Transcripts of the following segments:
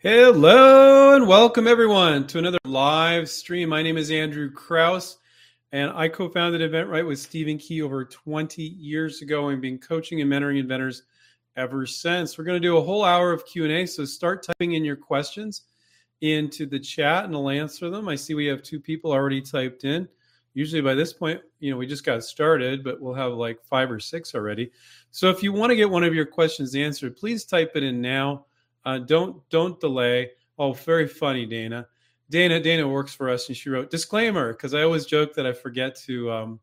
Hello and welcome everyone to another live stream. My name is Andrew Krauss and I co-founded InventRight with Stephen Key over 20 years ago and been coaching and mentoring inventors ever since. We're going to do a whole hour of Q&A, so start typing in your questions into the chat and I'll answer them. I see we have two people already typed in. Usually by this point, you know, we just got started, but we'll have like five or six already. So if you want to get one of your questions answered, please type it in now uh, don't don't delay. Oh, very funny, Dana. Dana Dana works for us, and she wrote disclaimer because I always joke that I forget to um,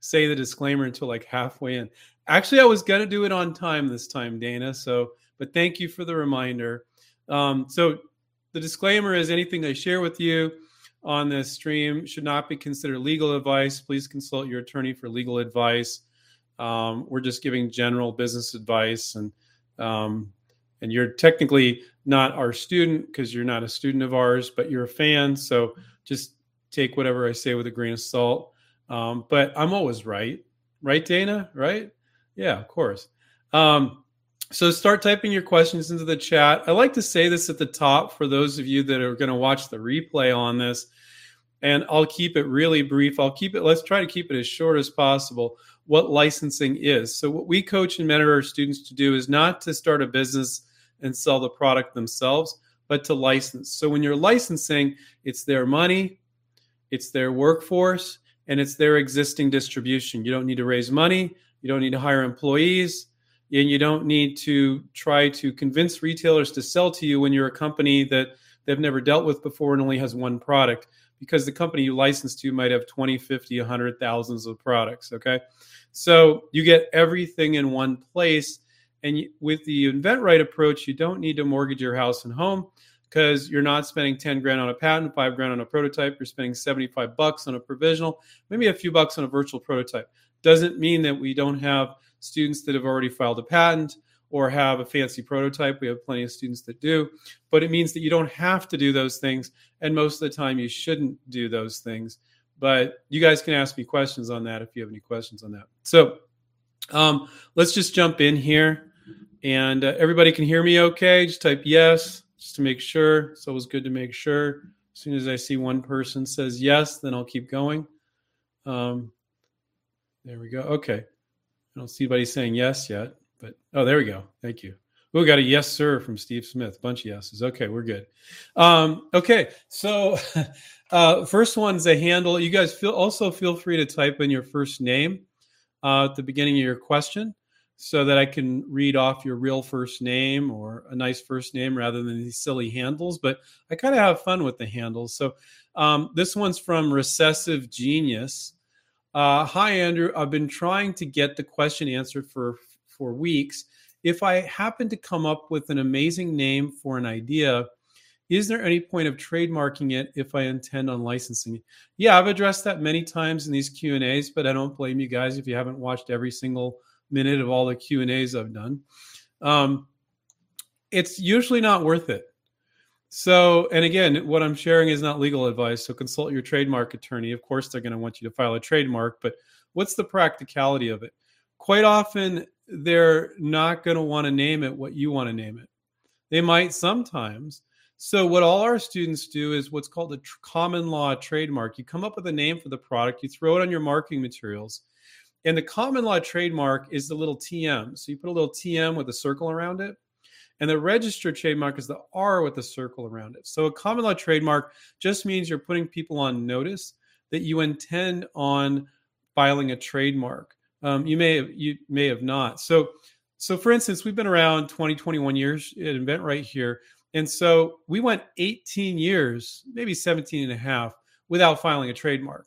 say the disclaimer until like halfway in. Actually, I was gonna do it on time this time, Dana. So, but thank you for the reminder. Um, so, the disclaimer is anything I share with you on this stream should not be considered legal advice. Please consult your attorney for legal advice. Um, we're just giving general business advice and um, and you're technically not our student because you're not a student of ours, but you're a fan. So just take whatever I say with a grain of salt. Um, but I'm always right, right, Dana? Right? Yeah, of course. Um, so start typing your questions into the chat. I like to say this at the top for those of you that are going to watch the replay on this. And I'll keep it really brief. I'll keep it, let's try to keep it as short as possible. What licensing is. So, what we coach and mentor our students to do is not to start a business and sell the product themselves, but to license. So when you're licensing, it's their money, it's their workforce, and it's their existing distribution. You don't need to raise money, you don't need to hire employees, and you don't need to try to convince retailers to sell to you when you're a company that they've never dealt with before and only has one product because the company you license to might have 20 50 100 thousands of products okay so you get everything in one place and with the InventRight approach, you don't need to mortgage your house and home because you're not spending 10 grand on a patent, five grand on a prototype. You're spending 75 bucks on a provisional, maybe a few bucks on a virtual prototype. Doesn't mean that we don't have students that have already filed a patent or have a fancy prototype. We have plenty of students that do, but it means that you don't have to do those things. And most of the time, you shouldn't do those things. But you guys can ask me questions on that if you have any questions on that. So um, let's just jump in here. And uh, everybody can hear me okay? Just type yes, just to make sure. So it's always good to make sure. As soon as I see one person says yes, then I'll keep going. Um, there we go. Okay. I don't see anybody saying yes yet, but oh, there we go. Thank you. We got a yes, sir, from Steve Smith. Bunch of yeses. Okay, we're good. Um, okay, so uh, first one's a handle. You guys feel also feel free to type in your first name uh, at the beginning of your question so that I can read off your real first name or a nice first name rather than these silly handles. But I kind of have fun with the handles. So um, this one's from Recessive Genius. Uh, Hi, Andrew. I've been trying to get the question answered for for weeks. If I happen to come up with an amazing name for an idea, is there any point of trademarking it if I intend on licensing it? Yeah, I've addressed that many times in these Q and A's, but I don't blame you guys if you haven't watched every single minute of all the Q and A's I've done. Um, it's usually not worth it. So, and again, what I'm sharing is not legal advice. So, consult your trademark attorney. Of course, they're going to want you to file a trademark, but what's the practicality of it? Quite often, they're not going to want to name it what you want to name it. They might sometimes. So, what all our students do is what's called a tr- common law trademark. You come up with a name for the product, you throw it on your marketing materials, and the common law trademark is the little TM. So you put a little TM with a circle around it. And the registered trademark is the R with a circle around it. So a common law trademark just means you're putting people on notice that you intend on filing a trademark. Um, you may have you may have not. So so for instance, we've been around 20, 21 years at InventRight here. And so we went 18 years, maybe 17 and a half, without filing a trademark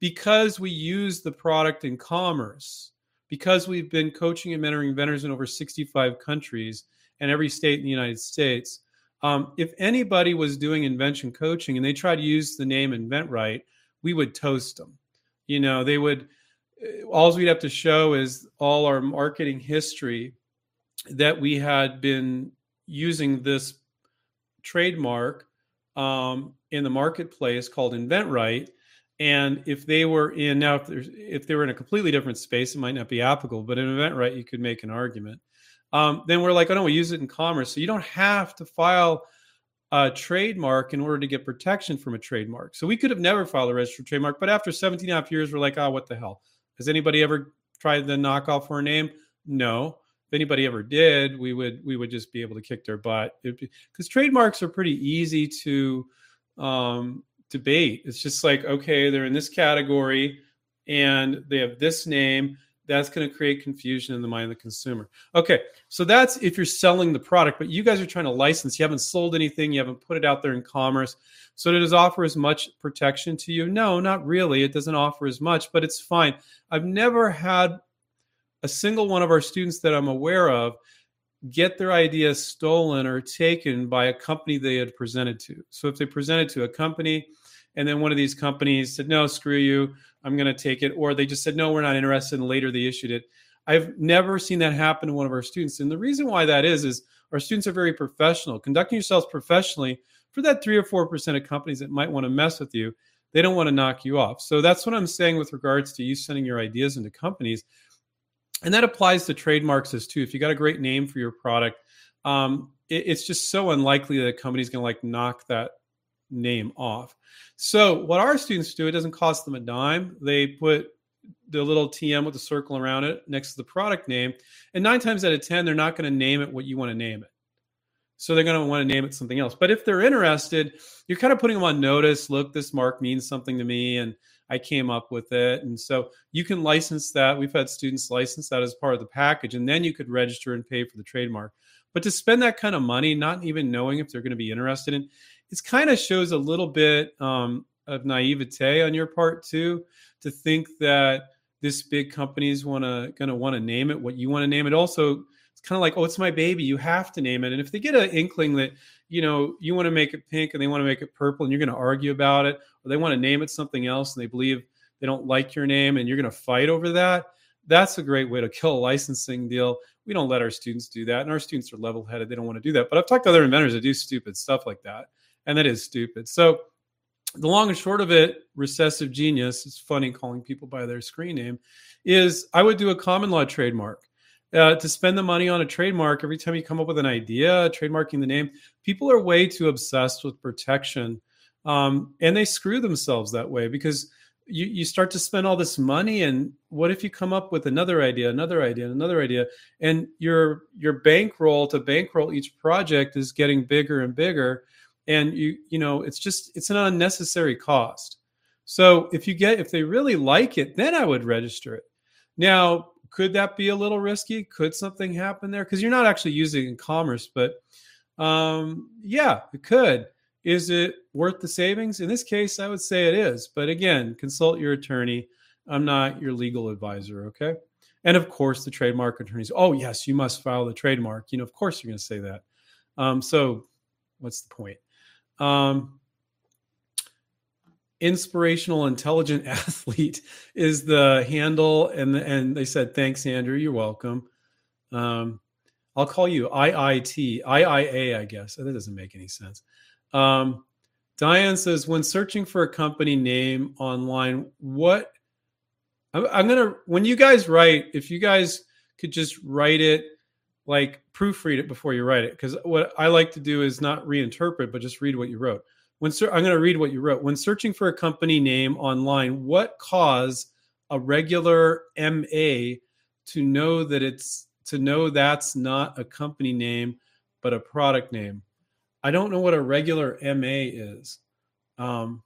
because we use the product in commerce, because we've been coaching and mentoring vendors in over 65 countries and every state in the United States. Um, if anybody was doing invention coaching and they tried to use the name InventRight, we would toast them. You know, they would, uh, all we'd have to show is all our marketing history that we had been using this trademark um, in the marketplace called InventRight and if they were in now, if, if they were in a completely different space, it might not be applicable. But in event right, you could make an argument. Um, then we're like, oh no, we use it in commerce, so you don't have to file a trademark in order to get protection from a trademark. So we could have never filed a registered trademark, but after 17 and a half years, we're like, oh, what the hell? Has anybody ever tried the knock off a name? No. If anybody ever did, we would we would just be able to kick their butt because trademarks are pretty easy to um, debate. It's just like okay, they're in this category and they have this name that's going to create confusion in the mind of the consumer. Okay, so that's if you're selling the product, but you guys are trying to license. You haven't sold anything, you haven't put it out there in commerce. So does it offer as much protection to you? No, not really. It doesn't offer as much, but it's fine. I've never had a single one of our students that I'm aware of get their ideas stolen or taken by a company they had presented to. So if they presented to a company and then one of these companies said, no, screw you, I'm going to take it. Or they just said, no, we're not interested. And later they issued it. I've never seen that happen to one of our students. And the reason why that is, is our students are very professional. Conducting yourselves professionally for that three or 4% of companies that might want to mess with you, they don't want to knock you off. So that's what I'm saying with regards to you sending your ideas into companies. And that applies to trademarks as too. If you got a great name for your product, um, it, it's just so unlikely that a company's going to like knock that name off. So what our students do, it doesn't cost them a dime. They put the little TM with the circle around it next to the product name. And nine times out of 10, they're not going to name it what you want to name it. So they're going to want to name it something else. But if they're interested, you're kind of putting them on notice. Look, this mark means something to me and I came up with it. And so you can license that. We've had students license that as part of the package. And then you could register and pay for the trademark. But to spend that kind of money, not even knowing if they're going to be interested in, it kind of shows a little bit um, of naivete on your part too, to think that this big company's want to going to want to name it what you want to name it. Also, kind of like, oh, it's my baby, you have to name it. And if they get an inkling that you know you want to make it pink and they want to make it purple, and you're going to argue about it, or they want to name it something else and they believe they don't like your name, and you're going to fight over that. That's a great way to kill a licensing deal. We don't let our students do that, and our students are level-headed; they don't want to do that. But I've talked to other inventors that do stupid stuff like that and that is stupid. So the long and short of it, recessive genius, it's funny calling people by their screen name, is I would do a common law trademark. Uh, to spend the money on a trademark every time you come up with an idea, trademarking the name, people are way too obsessed with protection. Um, and they screw themselves that way because you, you start to spend all this money and what if you come up with another idea another idea another idea and your your bankroll to bankroll each project is getting bigger and bigger and you you know it's just it's an unnecessary cost so if you get if they really like it then i would register it now could that be a little risky? Could something happen there? Because you're not actually using in commerce but um yeah it could. Is it worth the savings? In this case i would say it is but again consult your attorney. I'm not your legal advisor okay? And of course the trademark attorneys oh yes you must file the trademark. You know of course you're going to say that. Um, so what's the point? Um, inspirational, intelligent athlete is the handle, and and they said thanks, Andrew. You're welcome. Um, I'll call you IIT, IIA, I guess. That doesn't make any sense. Um, Diane says, when searching for a company name online, what I'm, I'm gonna when you guys write, if you guys could just write it like proofread it before you write it because what i like to do is not reinterpret but just read what you wrote when ser- i'm going to read what you wrote. When searching for a company name online what cause a regular ma to know that it's to know that's not a company name but a product name? I don't know what a regular ma is. Um,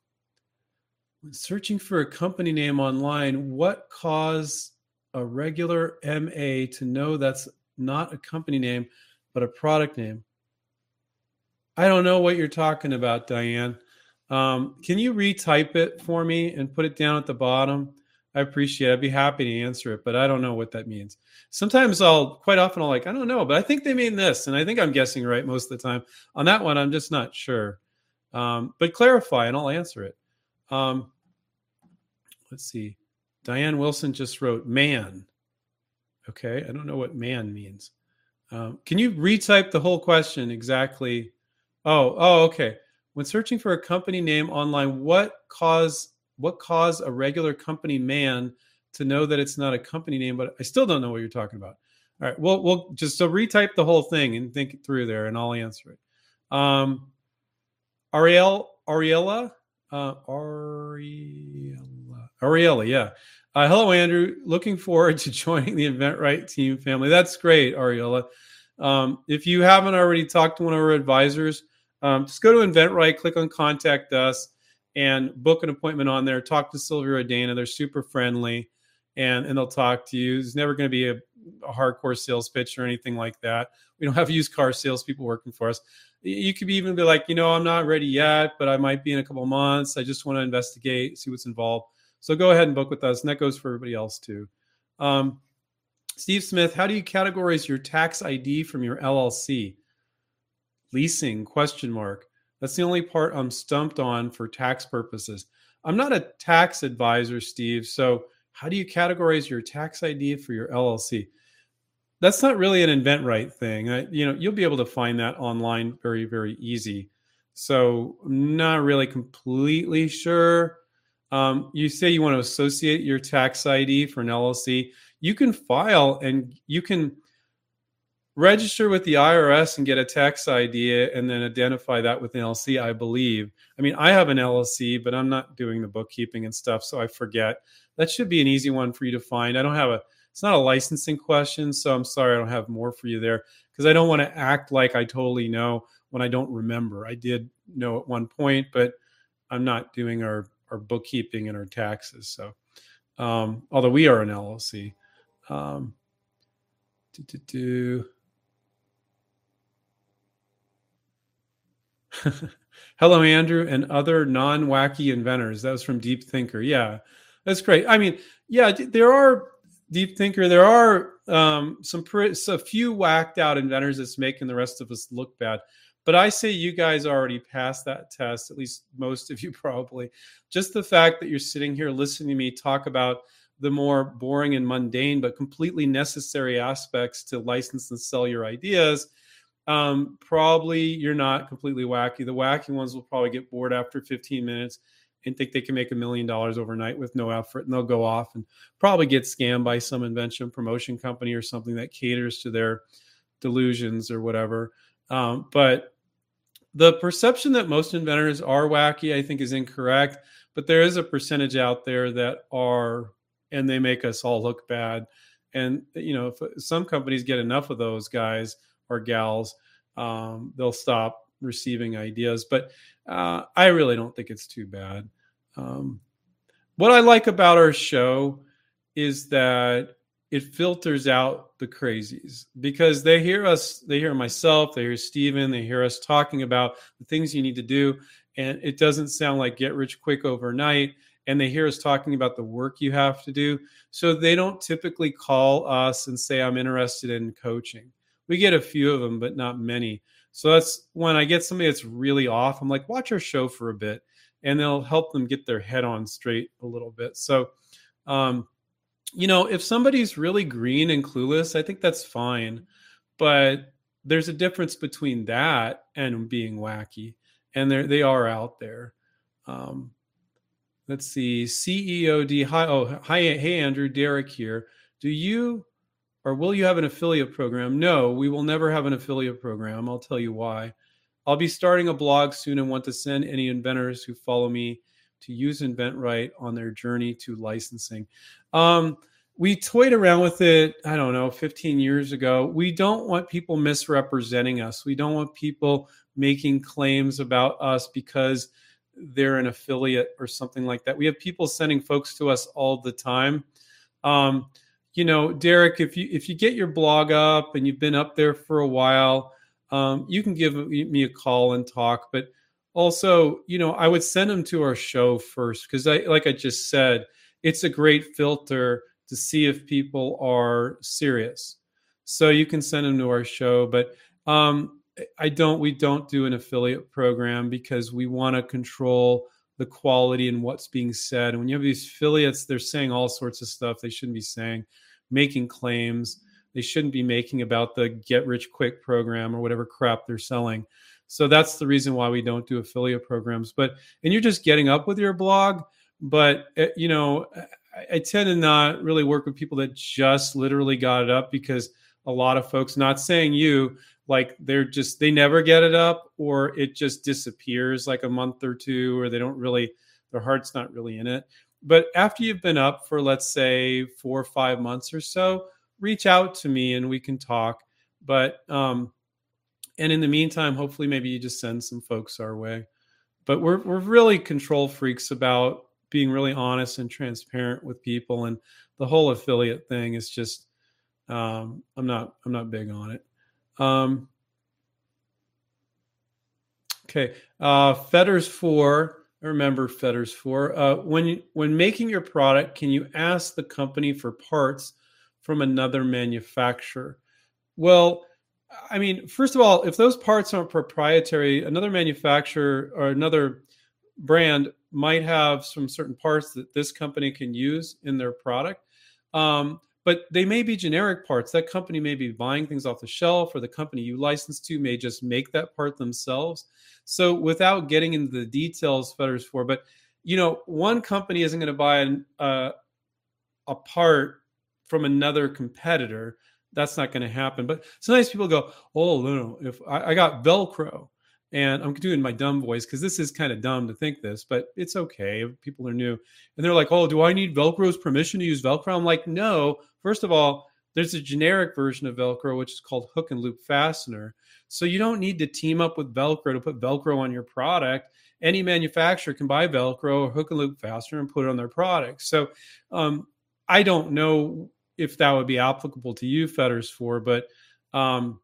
when searching for a company name online what cause a regular ma to know that's not a company name, but a product name. I don't know what you're talking about, Diane. Um, can you retype it for me and put it down at the bottom? I appreciate it. I'd be happy to answer it, but I don't know what that means. Sometimes I'll quite often I'll like, I don't know, but I think they mean this. And I think I'm guessing right most of the time. On that one, I'm just not sure. Um, but clarify and I'll answer it. Um, let's see. Diane Wilson just wrote man. Okay, I don't know what man means. Um, can you retype the whole question exactly? Oh, oh, okay. When searching for a company name online, what cause what cause a regular company man to know that it's not a company name? But I still don't know what you're talking about. All right, well, we'll just so retype the whole thing and think it through there, and I'll answer it. Um, Ariel, Ariella, uh, Ariella, Ariella, yeah. Uh, hello, Andrew. Looking forward to joining the Right team family. That's great, Ariella. Um, if you haven't already talked to one of our advisors, um, just go to InventRight, click on Contact Us, and book an appointment on there. Talk to Sylvia or Dana. They're super friendly, and and they'll talk to you. It's never going to be a, a, hardcore sales pitch or anything like that. We don't have used car salespeople working for us. You could even be like, you know, I'm not ready yet, but I might be in a couple months. I just want to investigate, see what's involved. So go ahead and book with us, and that goes for everybody else too. Um, Steve Smith, how do you categorize your tax ID from your LLC? Leasing question mark. That's the only part I'm stumped on for tax purposes. I'm not a tax advisor, Steve. So how do you categorize your tax ID for your LLC? That's not really an InventRight thing. I, you know, you'll be able to find that online very, very easy. So I'm not really completely sure. Um, you say you want to associate your tax ID for an LLC you can file and you can register with the IRS and get a tax ID and then identify that with an LLC, I believe. I mean, I have an LLC, but I'm not doing the bookkeeping and stuff, so I forget. That should be an easy one for you to find. I don't have a it's not a licensing question, so I'm sorry I don't have more for you there because I don't want to act like I totally know when I don't remember. I did know at one point, but I'm not doing our our bookkeeping and our taxes. So, um, although we are an LLC, um, do, do, do. Hello, Andrew, and other non wacky inventors. That was from Deep Thinker. Yeah, that's great. I mean, yeah, there are Deep Thinker. There are um, some a few whacked out inventors that's making the rest of us look bad. But I say you guys already passed that test. At least most of you probably. Just the fact that you're sitting here listening to me talk about the more boring and mundane but completely necessary aspects to license and sell your ideas um, probably you're not completely wacky the wacky ones will probably get bored after 15 minutes and think they can make a million dollars overnight with no effort and they'll go off and probably get scammed by some invention promotion company or something that caters to their delusions or whatever um, but the perception that most inventors are wacky i think is incorrect but there is a percentage out there that are and they make us all look bad. And you know, some companies get enough of those guys or gals, um, they'll stop receiving ideas. But uh, I really don't think it's too bad. Um, what I like about our show is that it filters out the crazies because they hear us, they hear myself, they hear Stephen, they hear us talking about the things you need to do. And it doesn't sound like get rich quick overnight and they hear us talking about the work you have to do. So they don't typically call us and say, I'm interested in coaching. We get a few of them, but not many. So that's when I get somebody that's really off, I'm like, watch our show for a bit and they'll help them get their head on straight a little bit. So, um, you know, if somebody's really green and clueless, I think that's fine. But there's a difference between that and being wacky. And they they are out there. Um, let's see ceod hi oh hi hey andrew derek here do you or will you have an affiliate program? No we will never have an affiliate program. I'll tell you why. I'll be starting a blog soon and want to send any inventors who follow me to use inventright on their journey to licensing. Um, we toyed around with it i don't know 15 years ago. We don't want people misrepresenting us. We don't want people making claims about us because they're an affiliate or something like that. We have people sending folks to us all the time. Um, you know, Derek, if you if you get your blog up and you've been up there for a while, um, you can give me a call and talk. But also, you know, I would send them to our show first because I, like I just said, it's a great filter to see if people are serious. So you can send them to our show, but um, I don't we don't do an affiliate program because we want to control the quality and what's being said. And when you have these affiliates, they're saying all sorts of stuff they shouldn't be saying, making claims they shouldn't be making about the get rich quick program or whatever crap they're selling. So that's the reason why we don't do affiliate programs. But and you're just getting up with your blog, but eh, you know, I, I tend to not really work with people that just literally got it up because a lot of folks, not saying you, like they're just they never get it up or it just disappears like a month or two or they don't really their heart's not really in it. But after you've been up for let's say four or five months or so reach out to me and we can talk. But um and in the meantime hopefully maybe you just send some folks our way. But we're we're really control freaks about being really honest and transparent with people and the whole affiliate thing is just um, i'm not i'm not big on it um, okay uh, fetters 4 I remember fetters 4 uh, when when making your product can you ask the company for parts from another manufacturer well i mean first of all if those parts aren't proprietary another manufacturer or another brand might have some certain parts that this company can use in their product. Um, but they may be generic parts. That company may be buying things off the shelf, or the company you license to may just make that part themselves. So, without getting into the details, Fetters for, but you know, one company isn't going to buy an, uh, a part from another competitor. That's not going to happen. But sometimes people go, "Oh no, if I, I got Velcro, and I'm doing my dumb voice because this is kind of dumb to think this, but it's okay. People are new. And they're like, oh, do I need Velcro's permission to use Velcro? I'm like, no. First of all, there's a generic version of Velcro, which is called hook and loop fastener. So you don't need to team up with Velcro to put Velcro on your product. Any manufacturer can buy Velcro or hook and loop fastener and put it on their product. So um, I don't know if that would be applicable to you, Fetters, for, but um,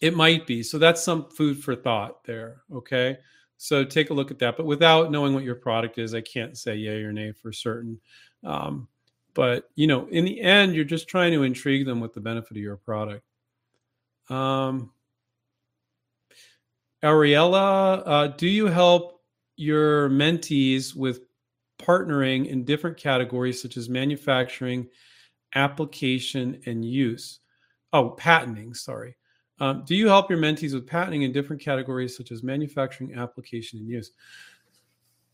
it might be. So that's some food for thought there. Okay. So take a look at that. But without knowing what your product is, I can't say yay or nay for certain. Um, but you know, in the end, you're just trying to intrigue them with the benefit of your product. Um, Ariella, uh, do you help your mentees with partnering in different categories such as manufacturing, application, and use? Oh, patenting, sorry. Um, do you help your mentees with patenting in different categories such as manufacturing, application, and use?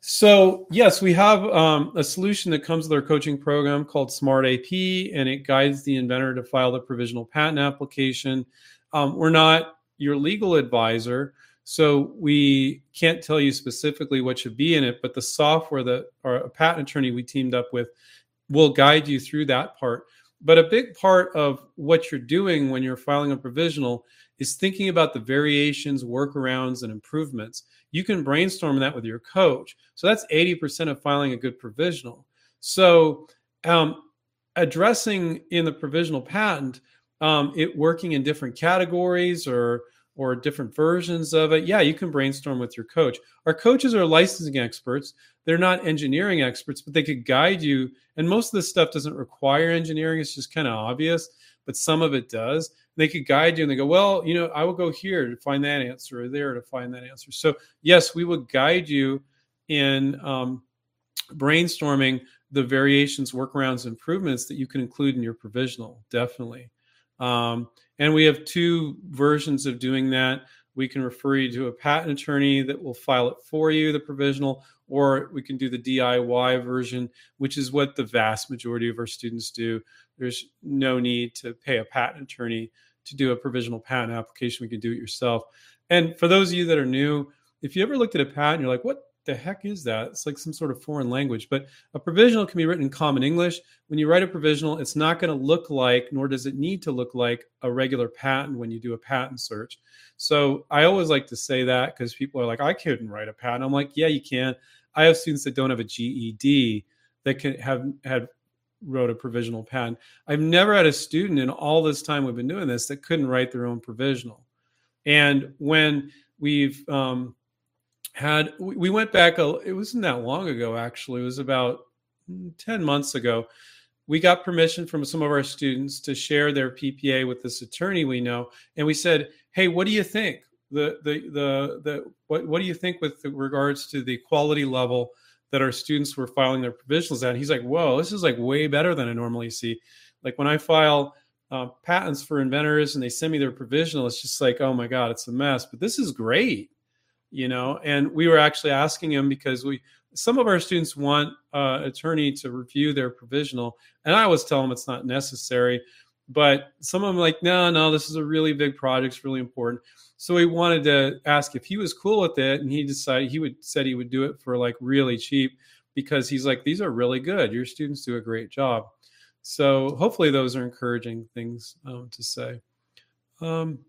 So, yes, we have um, a solution that comes with our coaching program called Smart AP, and it guides the inventor to file the provisional patent application. Um, we're not your legal advisor, so we can't tell you specifically what should be in it, but the software that our patent attorney we teamed up with will guide you through that part. But a big part of what you're doing when you're filing a provisional is thinking about the variations, workarounds, and improvements. You can brainstorm that with your coach. So that's 80% of filing a good provisional. So, um, addressing in the provisional patent, um, it working in different categories or or different versions of it, yeah, you can brainstorm with your coach. Our coaches are licensing experts. They're not engineering experts, but they could guide you. And most of this stuff doesn't require engineering, it's just kind of obvious, but some of it does. They could guide you and they go, well, you know, I will go here to find that answer or there to find that answer. So, yes, we would guide you in um, brainstorming the variations, workarounds, improvements that you can include in your provisional, definitely. Um, and we have two versions of doing that. We can refer you to a patent attorney that will file it for you, the provisional, or we can do the DIY version, which is what the vast majority of our students do. There's no need to pay a patent attorney to do a provisional patent application. We can do it yourself. And for those of you that are new, if you ever looked at a patent, you're like, what the heck is that? It's like some sort of foreign language. But a provisional can be written in common English. When you write a provisional, it's not going to look like, nor does it need to look like, a regular patent when you do a patent search. So I always like to say that because people are like, I couldn't write a patent. I'm like, yeah, you can. I have students that don't have a GED that can have had wrote a provisional patent. I've never had a student in all this time we've been doing this that couldn't write their own provisional. And when we've um, had we went back a, it wasn't that long ago actually it was about 10 months ago. We got permission from some of our students to share their ppa with this attorney we know and we said hey what do you think? The the the, the what, what do you think with regards to the quality level that our students were filing their provisionals at? And he's like whoa this is like way better than i normally see. Like when i file uh, patents for inventors and they send me their provisional it's just like oh my god it's a mess. But this is great you know and we were actually asking him because we some of our students want uh, attorney to review their provisional and i always tell them it's not necessary but some of them like, no, no, this is a really big project, it's really important. So we wanted to ask if he was cool with it, and he decided he would said he would do it for like really cheap because he's like, these are really good. Your students do a great job. So hopefully those are encouraging things um, to say. Um,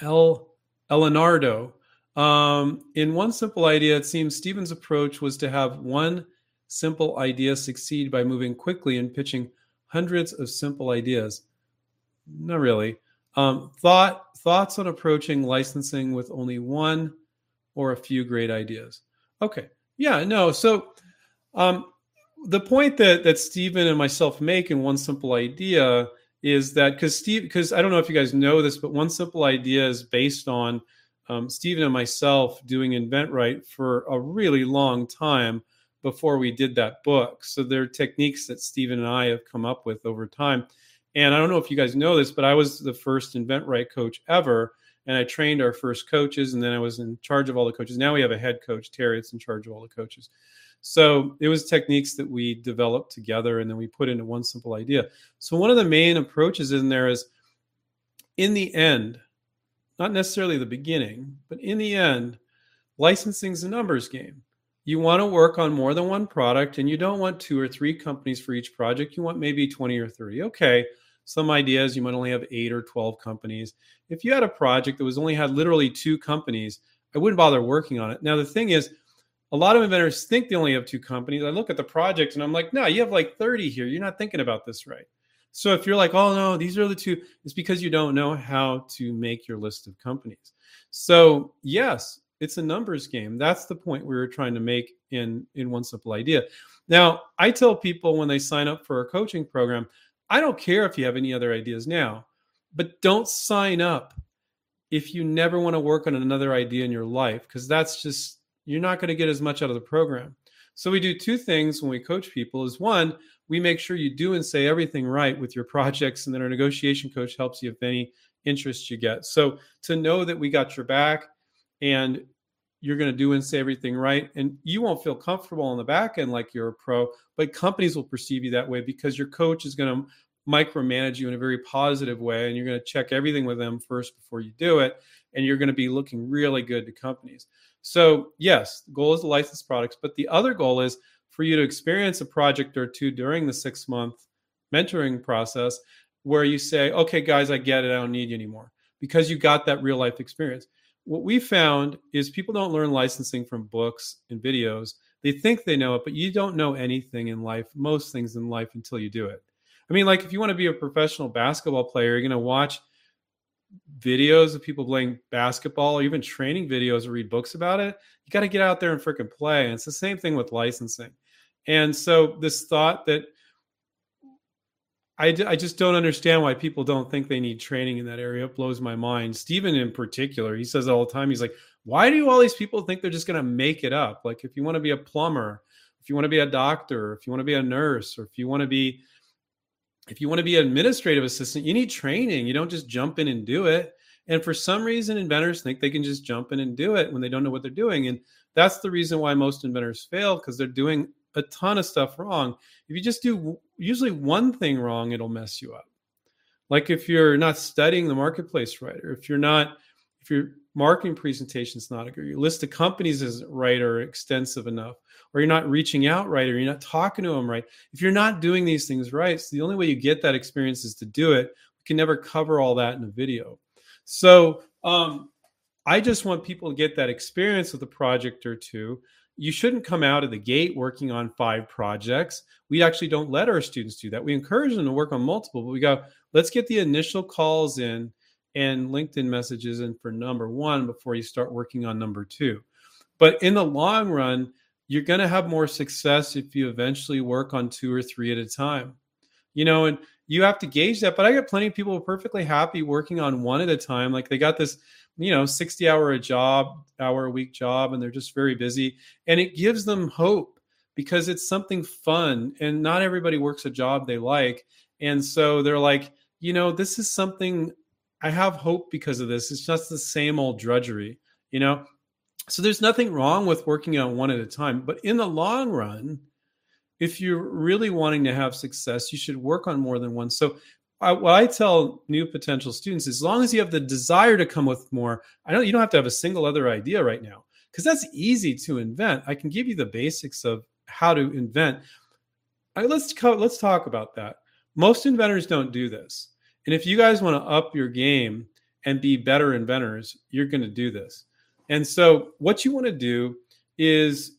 El Elenardo. Um, in one simple idea, it seems Stephen's approach was to have one simple idea succeed by moving quickly and pitching hundreds of simple ideas. Not really. Um, thought thoughts on approaching licensing with only one or a few great ideas. Okay, yeah, no. So um, the point that that Stephen and myself make in one simple idea is that because Steve, because I don't know if you guys know this, but one simple idea is based on um, Stephen and myself doing InventRight for a really long time before we did that book. So there are techniques that Stephen and I have come up with over time. And I don't know if you guys know this, but I was the first InventRight coach ever. And I trained our first coaches, and then I was in charge of all the coaches. Now we have a head coach, Terry, that's in charge of all the coaches. So it was techniques that we developed together and then we put into one simple idea. So one of the main approaches in there is in the end, not necessarily the beginning, but in the end, licensing is a numbers game. You want to work on more than one product and you don't want two or three companies for each project. You want maybe 20 or 30. Okay. Some ideas you might only have eight or 12 companies. If you had a project that was only had literally two companies, I wouldn't bother working on it. Now, the thing is, a lot of inventors think they only have two companies. I look at the project and I'm like, no, you have like 30 here. You're not thinking about this right. So if you're like, oh no, these are the two, it's because you don't know how to make your list of companies. So yes, it's a numbers game. That's the point we were trying to make in in one simple idea. Now, I tell people when they sign up for a coaching program, I don't care if you have any other ideas now, but don't sign up if you never want to work on another idea in your life because that's just you're not going to get as much out of the program. So we do two things when we coach people is one, we make sure you do and say everything right with your projects and then our negotiation coach helps you if any interest you get. So to know that we got your back and you're going to do and say everything right and you won't feel comfortable on the back end like you're a pro, but companies will perceive you that way because your coach is going to micromanage you in a very positive way and you're going to check everything with them first before you do it and you're going to be looking really good to companies. So, yes, the goal is to license products, but the other goal is for you to experience a project or two during the six month mentoring process where you say, okay, guys, I get it. I don't need you anymore because you got that real life experience. What we found is people don't learn licensing from books and videos. They think they know it, but you don't know anything in life, most things in life, until you do it. I mean, like if you want to be a professional basketball player, you're going to watch videos of people playing basketball or even training videos or read books about it, you got to get out there and freaking play. And it's the same thing with licensing. And so this thought that I, I just don't understand why people don't think they need training in that area. It blows my mind. Stephen, in particular, he says all the time, he's like, why do all these people think they're just going to make it up? Like, if you want to be a plumber, if you want to be a doctor, if you want to be a nurse, or if you want to be if you want to be an administrative assistant, you need training. You don't just jump in and do it. And for some reason, inventors think they can just jump in and do it when they don't know what they're doing. And that's the reason why most inventors fail because they're doing a ton of stuff wrong. If you just do usually one thing wrong, it'll mess you up. Like if you're not studying the marketplace right, or if you're not, if your marketing presentation is not a good, your list of companies isn't right or extensive enough, or you're not reaching out right, or you're not talking to them right. If you're not doing these things right, so the only way you get that experience is to do it. We can never cover all that in a video. So um, I just want people to get that experience with a project or two. You shouldn't come out of the gate working on five projects. We actually don't let our students do that. We encourage them to work on multiple, but we go, let's get the initial calls in and LinkedIn messages in for number one before you start working on number two. But in the long run, you're going to have more success if you eventually work on two or three at a time. You know, and you have to gauge that. But I got plenty of people perfectly happy working on one at a time. Like they got this, you know, 60 hour a job, hour a week job, and they're just very busy. And it gives them hope because it's something fun. And not everybody works a job they like. And so they're like, you know, this is something I have hope because of this. It's just the same old drudgery, you know? So there's nothing wrong with working on one at a time, but in the long run, if you're really wanting to have success, you should work on more than one. So I, what I tell new potential students, as long as you have the desire to come with more, I don't. You don't have to have a single other idea right now because that's easy to invent. I can give you the basics of how to invent. Let's let's talk about that. Most inventors don't do this, and if you guys want to up your game and be better inventors, you're going to do this. And so, what you want to do is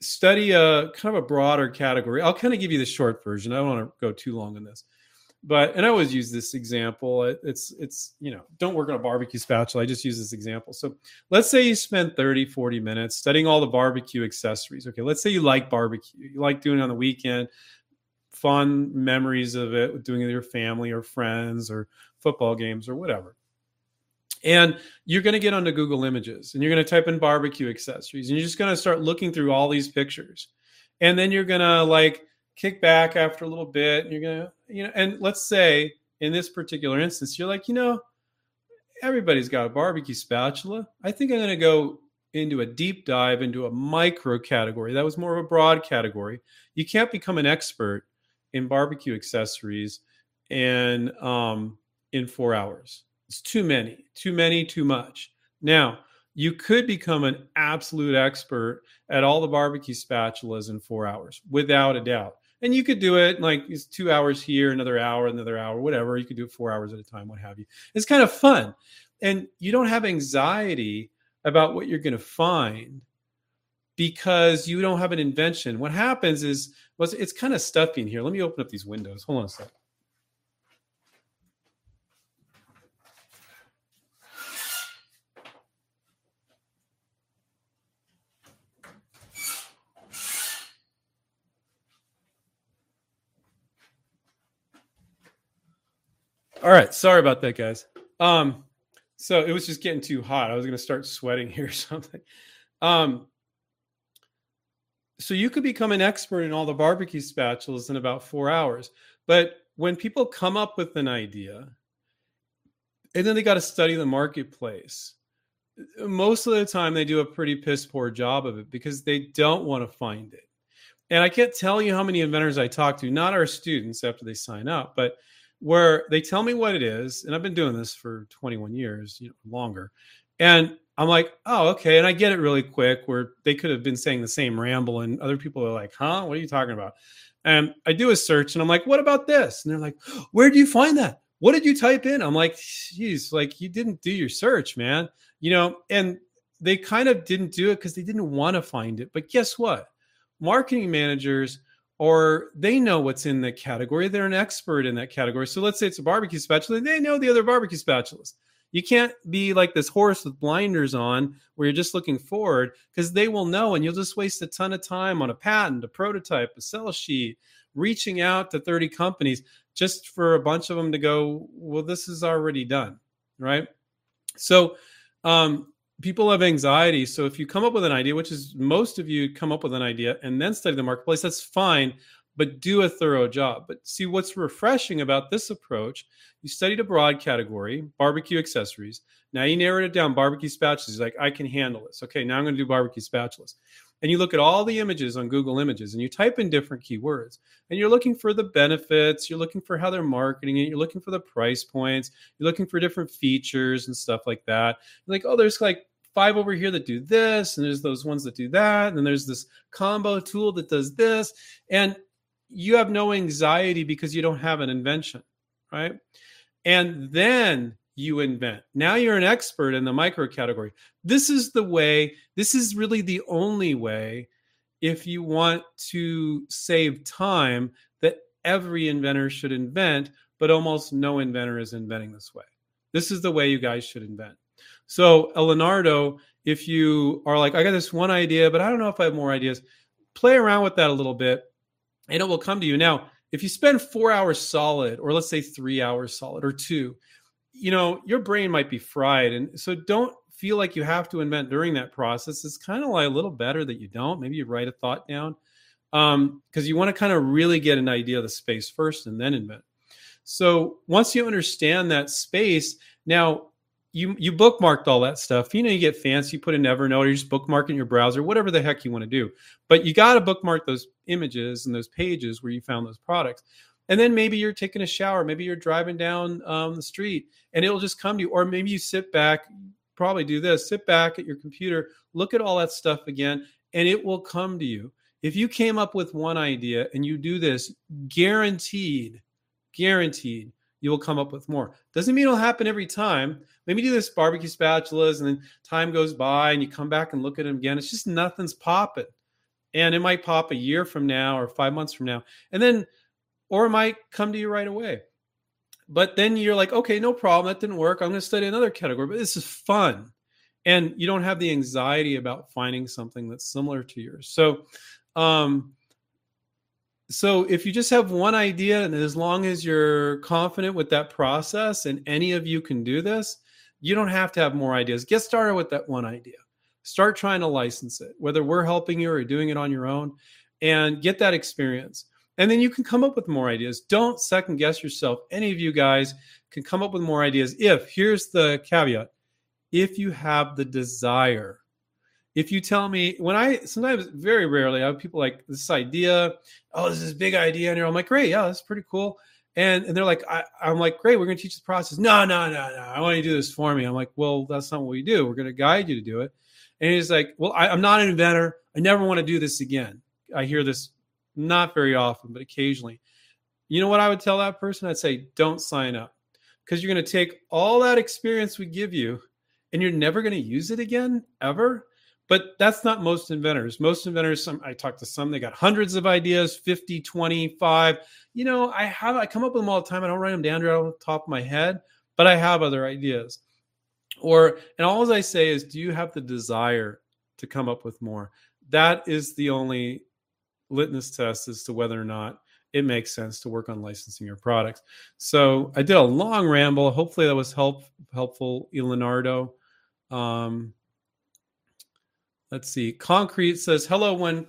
study a kind of a broader category. I'll kind of give you the short version. I don't want to go too long on this but and I always use this example. it's it's you know don't work on a barbecue spatula. I just use this example. So let's say you spend 30, 40 minutes studying all the barbecue accessories. Okay, let's say you like barbecue. You like doing it on the weekend. Fun memories of it, doing it with your family or friends or football games or whatever. And you're going to get onto Google Images and you're going to type in barbecue accessories and you're just going to start looking through all these pictures. And then you're going to like kick back after a little bit and you're going to you know, and let's say in this particular instance, you're like, you know, everybody's got a barbecue spatula. I think I'm going to go into a deep dive into a micro category. That was more of a broad category. You can't become an expert in barbecue accessories and um, in four hours. It's too many, too many, too much. Now, you could become an absolute expert at all the barbecue spatulas in four hours, without a doubt and you could do it like it's two hours here, another hour, another hour, whatever. You could do it four hours at a time, what have you. It's kind of fun, and you don't have anxiety about what you're going to find because you don't have an invention. What happens is, well, it's kind of stuffy in here. Let me open up these windows. Hold on a second. All right, sorry about that, guys. Um, so it was just getting too hot. I was going to start sweating here or something. Um, so you could become an expert in all the barbecue spatulas in about four hours. But when people come up with an idea, and then they got to study the marketplace, most of the time they do a pretty piss poor job of it because they don't want to find it. And I can't tell you how many inventors I talk to, not our students after they sign up, but where they tell me what it is, and I've been doing this for 21 years, you know, longer. And I'm like, oh, okay. And I get it really quick where they could have been saying the same ramble, and other people are like, huh, what are you talking about? And I do a search and I'm like, what about this? And they're like, where do you find that? What did you type in? I'm like, geez, like you didn't do your search, man. You know, and they kind of didn't do it because they didn't want to find it. But guess what? Marketing managers or they know what's in the category. They're an expert in that category. So let's say it's a barbecue spatula, they know the other barbecue spatulas. You can't be like this horse with blinders on where you're just looking forward because they will know and you'll just waste a ton of time on a patent, a prototype, a sell sheet, reaching out to 30 companies just for a bunch of them to go, well, this is already done. Right. So, um, people have anxiety. So if you come up with an idea, which is most of you come up with an idea and then study the marketplace, that's fine, but do a thorough job. But see what's refreshing about this approach, you studied a broad category, barbecue accessories. Now you narrowed it down, barbecue spatulas. Like, I can handle this. Okay, now I'm going to do barbecue spatulas. And you look at all the images on Google Images and you type in different keywords and you're looking for the benefits, you're looking for how they're marketing it, you're looking for the price points, you're looking for different features and stuff like that. You're like, oh, there's like five over here that do this, and there's those ones that do that, and then there's this combo tool that does this, and you have no anxiety because you don't have an invention, right? And then you invent. Now you're an expert in the micro category. This is the way, this is really the only way if you want to save time that every inventor should invent, but almost no inventor is inventing this way. This is the way you guys should invent. So, Leonardo, if you are like, I got this one idea, but I don't know if I have more ideas, play around with that a little bit and it will come to you. Now, if you spend four hours solid, or let's say three hours solid, or two, you know, your brain might be fried. And so don't feel like you have to invent during that process. It's kind of like a little better that you don't. Maybe you write a thought down because um, you want to kind of really get an idea of the space first and then invent. So once you understand that space, now you you bookmarked all that stuff. You know, you get fancy, you put in Evernote, or you just bookmark in your browser, whatever the heck you want to do. But you got to bookmark those images and those pages where you found those products. And then maybe you're taking a shower, maybe you're driving down um, the street, and it'll just come to you. Or maybe you sit back, probably do this sit back at your computer, look at all that stuff again, and it will come to you. If you came up with one idea and you do this, guaranteed, guaranteed, you will come up with more. Doesn't mean it'll happen every time. Maybe do this barbecue spatulas and then time goes by and you come back and look at them again. It's just nothing's popping. And it might pop a year from now or five months from now. And then, or it might come to you right away. But then you're like, okay, no problem. That didn't work. I'm going to study another category. But this is fun. And you don't have the anxiety about finding something that's similar to yours. So, um, so if you just have one idea, and as long as you're confident with that process, and any of you can do this, you don't have to have more ideas. Get started with that one idea. Start trying to license it, whether we're helping you or doing it on your own, and get that experience. And then you can come up with more ideas. Don't second guess yourself. Any of you guys can come up with more ideas if, here's the caveat, if you have the desire if you tell me when I sometimes very rarely I have people like this idea, oh, this is big idea, and I'm like, great, yeah, that's pretty cool. And and they're like, I, am like, great, we're gonna teach the process. No, no, no, no, I want you to do this for me. I'm like, well, that's not what we do. We're gonna guide you to do it. And he's like, well, I, I'm not an inventor. I never want to do this again. I hear this not very often, but occasionally. You know what I would tell that person? I'd say, don't sign up because you're going to take all that experience we give you and you're never going to use it again ever but that's not most inventors. Most inventors, some I talk to some, they got hundreds of ideas, 50, 25. You know, I have I come up with them all the time. I don't write them down right off the top of my head, but I have other ideas. Or and all I say is, do you have the desire to come up with more? That is the only litmus test as to whether or not it makes sense to work on licensing your products. So I did a long ramble. Hopefully that was help, helpful, Leonardo. Um, let's see. Concrete says, "Hello. When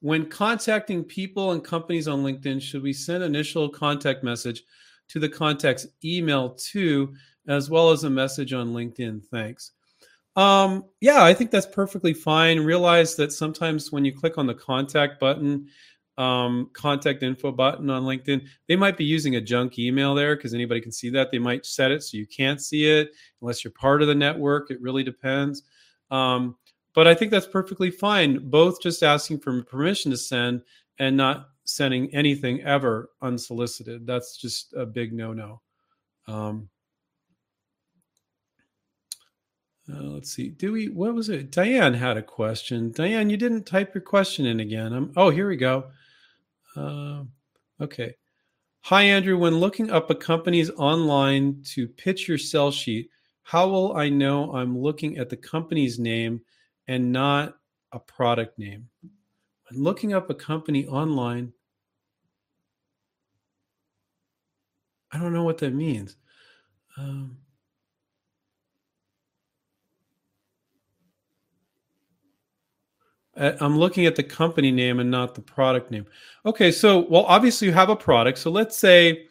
when contacting people and companies on LinkedIn, should we send initial contact message to the contact's email too, as well as a message on LinkedIn? Thanks." Um, yeah, I think that's perfectly fine. Realize that sometimes when you click on the contact button, um, contact info button on LinkedIn, they might be using a junk email there because anybody can see that. They might set it so you can't see it unless you're part of the network. It really depends. Um, but I think that's perfectly fine. Both just asking for permission to send and not sending anything ever unsolicited. That's just a big no no. Um, uh, let's see. Do we? What was it? Diane had a question. Diane, you didn't type your question in again. I'm, oh, here we go. Uh, okay. Hi, Andrew. When looking up a company's online to pitch your sell sheet, how will I know I'm looking at the company's name and not a product name. When looking up a company online, I don't know what that means. Um, I'm looking at the company name and not the product name. Okay, so well, obviously you have a product. So let's say,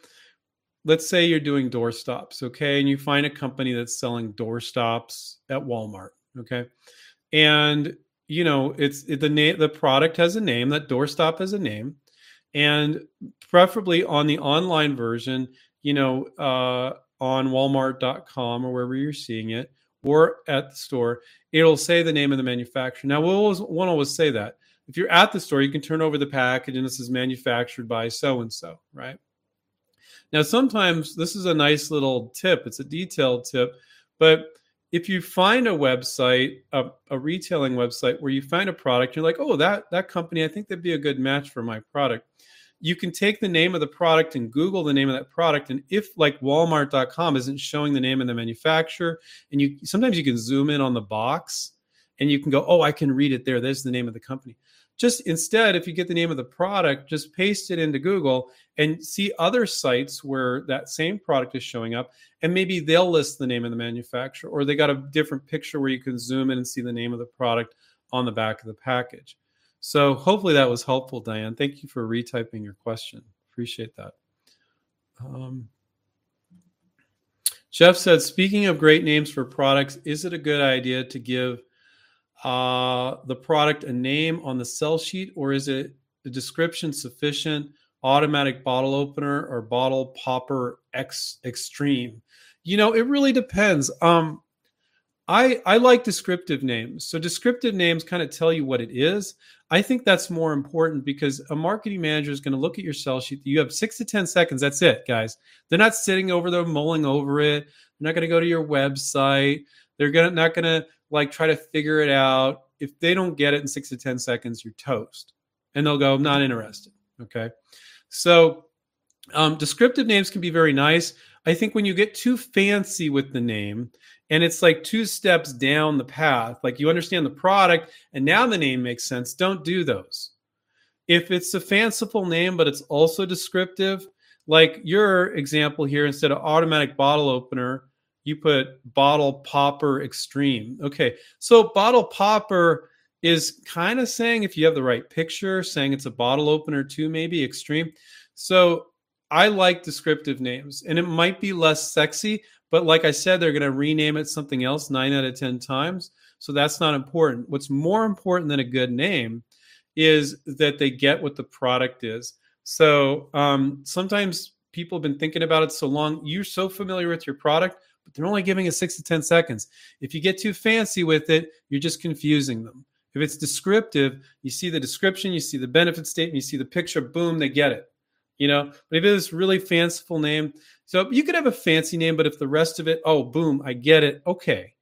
let's say you're doing door stops, okay, and you find a company that's selling door stops at Walmart, okay and you know it's it, the name the product has a name that doorstop has a name and preferably on the online version you know uh, on walmart.com or wherever you're seeing it or at the store it'll say the name of the manufacturer. Now we'll always, won't always say that. If you're at the store you can turn over the package and this is manufactured by so and so right? Now sometimes this is a nice little tip. It's a detailed tip but if you find a website, a, a, retailing website where you find a product, you're like, oh, that that company, I think that'd be a good match for my product. You can take the name of the product and Google the name of that product. And if like Walmart.com isn't showing the name of the manufacturer, and you sometimes you can zoom in on the box and you can go, oh, I can read it there. There's the name of the company just instead if you get the name of the product just paste it into google and see other sites where that same product is showing up and maybe they'll list the name of the manufacturer or they got a different picture where you can zoom in and see the name of the product on the back of the package so hopefully that was helpful diane thank you for retyping your question appreciate that um, jeff said speaking of great names for products is it a good idea to give uh, the product a name on the sell sheet, or is it the description sufficient automatic bottle opener or bottle popper X extreme. You know, it really depends. Um, I I like descriptive names. So descriptive names kind of tell you what it is. I think that's more important because a marketing manager is going to look at your sell sheet. You have six to ten seconds. That's it, guys. They're not sitting over there mulling over it. They're not going to go to your website. They're gonna not going to like try to figure it out. If they don't get it in six to ten seconds, you're toast, and they'll go, "I'm not interested." Okay, so um, descriptive names can be very nice. I think when you get too fancy with the name, and it's like two steps down the path, like you understand the product, and now the name makes sense. Don't do those. If it's a fanciful name, but it's also descriptive, like your example here, instead of automatic bottle opener, you put bottle popper extreme. Okay, so bottle popper is kind of saying if you have the right picture, saying it's a bottle opener too, maybe extreme. So I like descriptive names, and it might be less sexy, but like I said, they're going to rename it something else nine out of 10 times. So that's not important. What's more important than a good name is that they get what the product is. So um, sometimes people have been thinking about it so long, you're so familiar with your product, but they're only giving it six to 10 seconds. If you get too fancy with it, you're just confusing them. If it's descriptive, you see the description, you see the benefit statement, you see the picture, boom, they get it. You know, but if it's really fanciful name, so you could have a fancy name, but if the rest of it, oh, boom, I get it. Okay.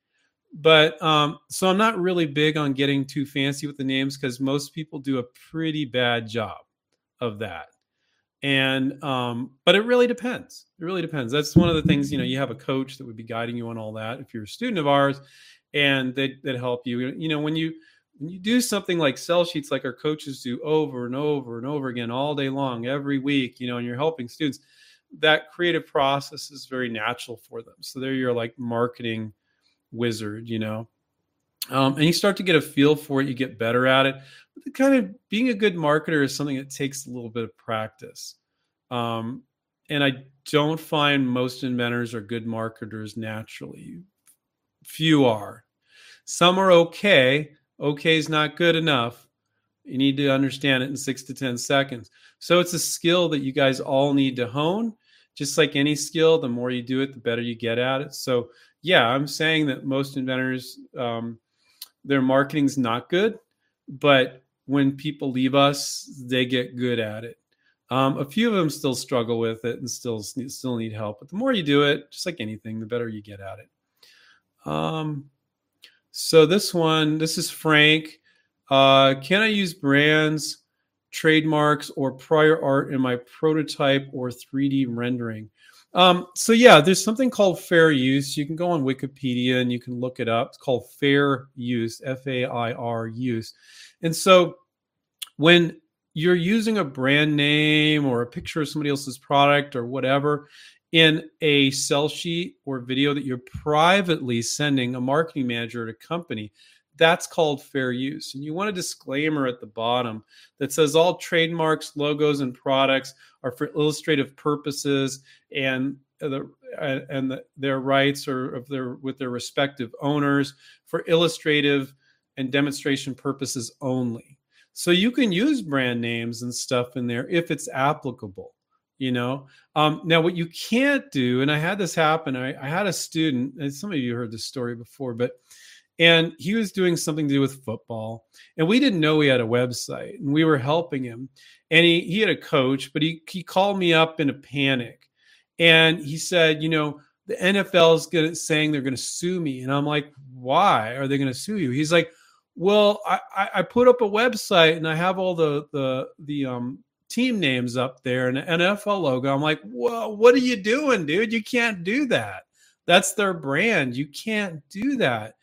But um, so I'm not really big on getting too fancy with the names because most people do a pretty bad job of that. And um, but it really depends. It really depends. That's one of the things you know you have a coach that would be guiding you on all that if you're a student of ours and that that help you. You know when you when you do something like sell sheets like our coaches do over and over and over again all day long every week you know and you're helping students that creative process is very natural for them so they're your like marketing wizard you know um, and you start to get a feel for it you get better at it But the kind of being a good marketer is something that takes a little bit of practice. Um, and I don't find most inventors are good marketers naturally. Few are. Some are okay. Okay is not good enough. You need to understand it in six to 10 seconds. So it's a skill that you guys all need to hone. Just like any skill, the more you do it, the better you get at it. So, yeah, I'm saying that most inventors, um, their marketing's not good, but when people leave us, they get good at it. Um, a few of them still struggle with it and still still need help. But the more you do it, just like anything, the better you get at it. Um, so this one, this is Frank. Uh, can I use brands, trademarks, or prior art in my prototype or 3D rendering? Um, so yeah, there's something called fair use. You can go on Wikipedia and you can look it up. It's called fair use, F A I R use. And so when you're using a brand name or a picture of somebody else's product or whatever in a sell sheet or video that you're privately sending a marketing manager at a company, that's called fair use. And you want a disclaimer at the bottom that says all trademarks, logos, and products are for illustrative purposes and the and the, their rights or of their with their respective owners for illustrative and demonstration purposes only. So you can use brand names and stuff in there if it's applicable, you know. Um, now, what you can't do, and I had this happen. I, I had a student, and some of you heard this story before, but and he was doing something to do with football, and we didn't know he had a website, and we were helping him. And he he had a coach, but he he called me up in a panic, and he said, you know, the NFL is gonna saying they're gonna sue me, and I'm like, why are they gonna sue you? He's like well, I, I put up a website and I have all the the the um team names up there and an NFL logo. I'm like, well, what are you doing, dude? You can't do that. That's their brand. You can't do that.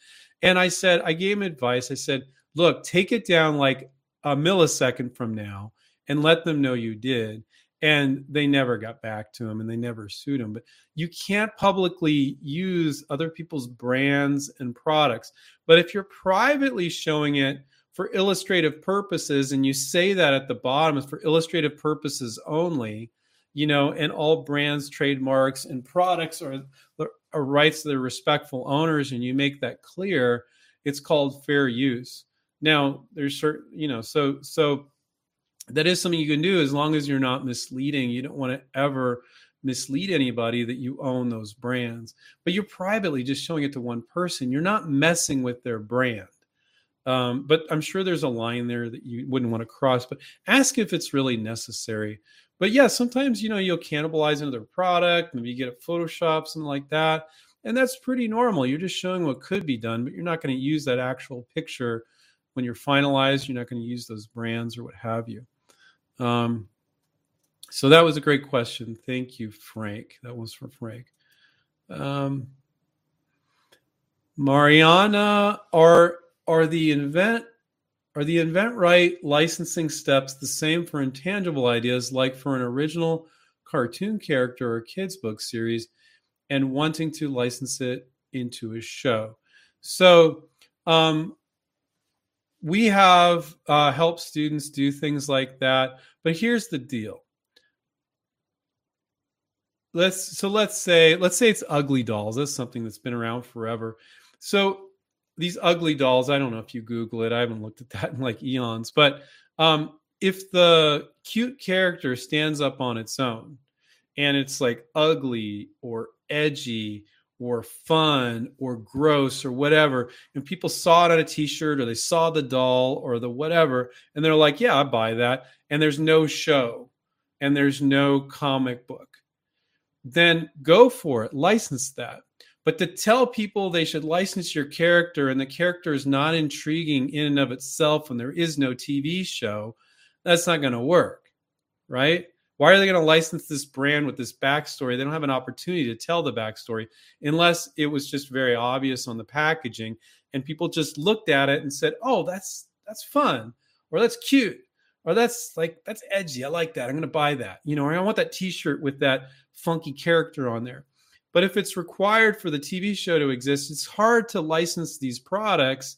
And I said, I gave him advice. I said, look, take it down like a millisecond from now and let them know you did and they never got back to him and they never sued him but you can't publicly use other people's brands and products but if you're privately showing it for illustrative purposes and you say that at the bottom is for illustrative purposes only you know and all brands trademarks and products are, are rights to their respectful owners and you make that clear it's called fair use now there's certain you know so so that is something you can do as long as you're not misleading. You don't want to ever mislead anybody that you own those brands, but you're privately just showing it to one person. You're not messing with their brand. Um, but I'm sure there's a line there that you wouldn't want to cross. But ask if it's really necessary. But yeah, sometimes you know you'll cannibalize another product. Maybe you get a Photoshop, something like that, and that's pretty normal. You're just showing what could be done, but you're not going to use that actual picture when you're finalized. You're not going to use those brands or what have you. Um, so that was a great question. Thank you, Frank. That was from Frank. Um, Mariana, are are the invent are the InventRight licensing steps the same for intangible ideas like for an original cartoon character or kids book series and wanting to license it into a show? So um, we have uh, helped students do things like that. But here's the deal. Let's so let's say let's say it's ugly dolls. That's something that's been around forever. So these ugly dolls, I don't know if you Google it. I haven't looked at that in like eons. But um, if the cute character stands up on its own and it's like ugly or edgy or fun or gross or whatever and people saw it on a t-shirt or they saw the doll or the whatever and they're like yeah i buy that and there's no show and there's no comic book then go for it license that but to tell people they should license your character and the character is not intriguing in and of itself when there is no tv show that's not going to work right why are they going to license this brand with this backstory? They don't have an opportunity to tell the backstory unless it was just very obvious on the packaging and people just looked at it and said, "Oh, that's that's fun," or "That's cute," or "That's like that's edgy. I like that. I'm going to buy that." You know, or I want that T-shirt with that funky character on there. But if it's required for the TV show to exist, it's hard to license these products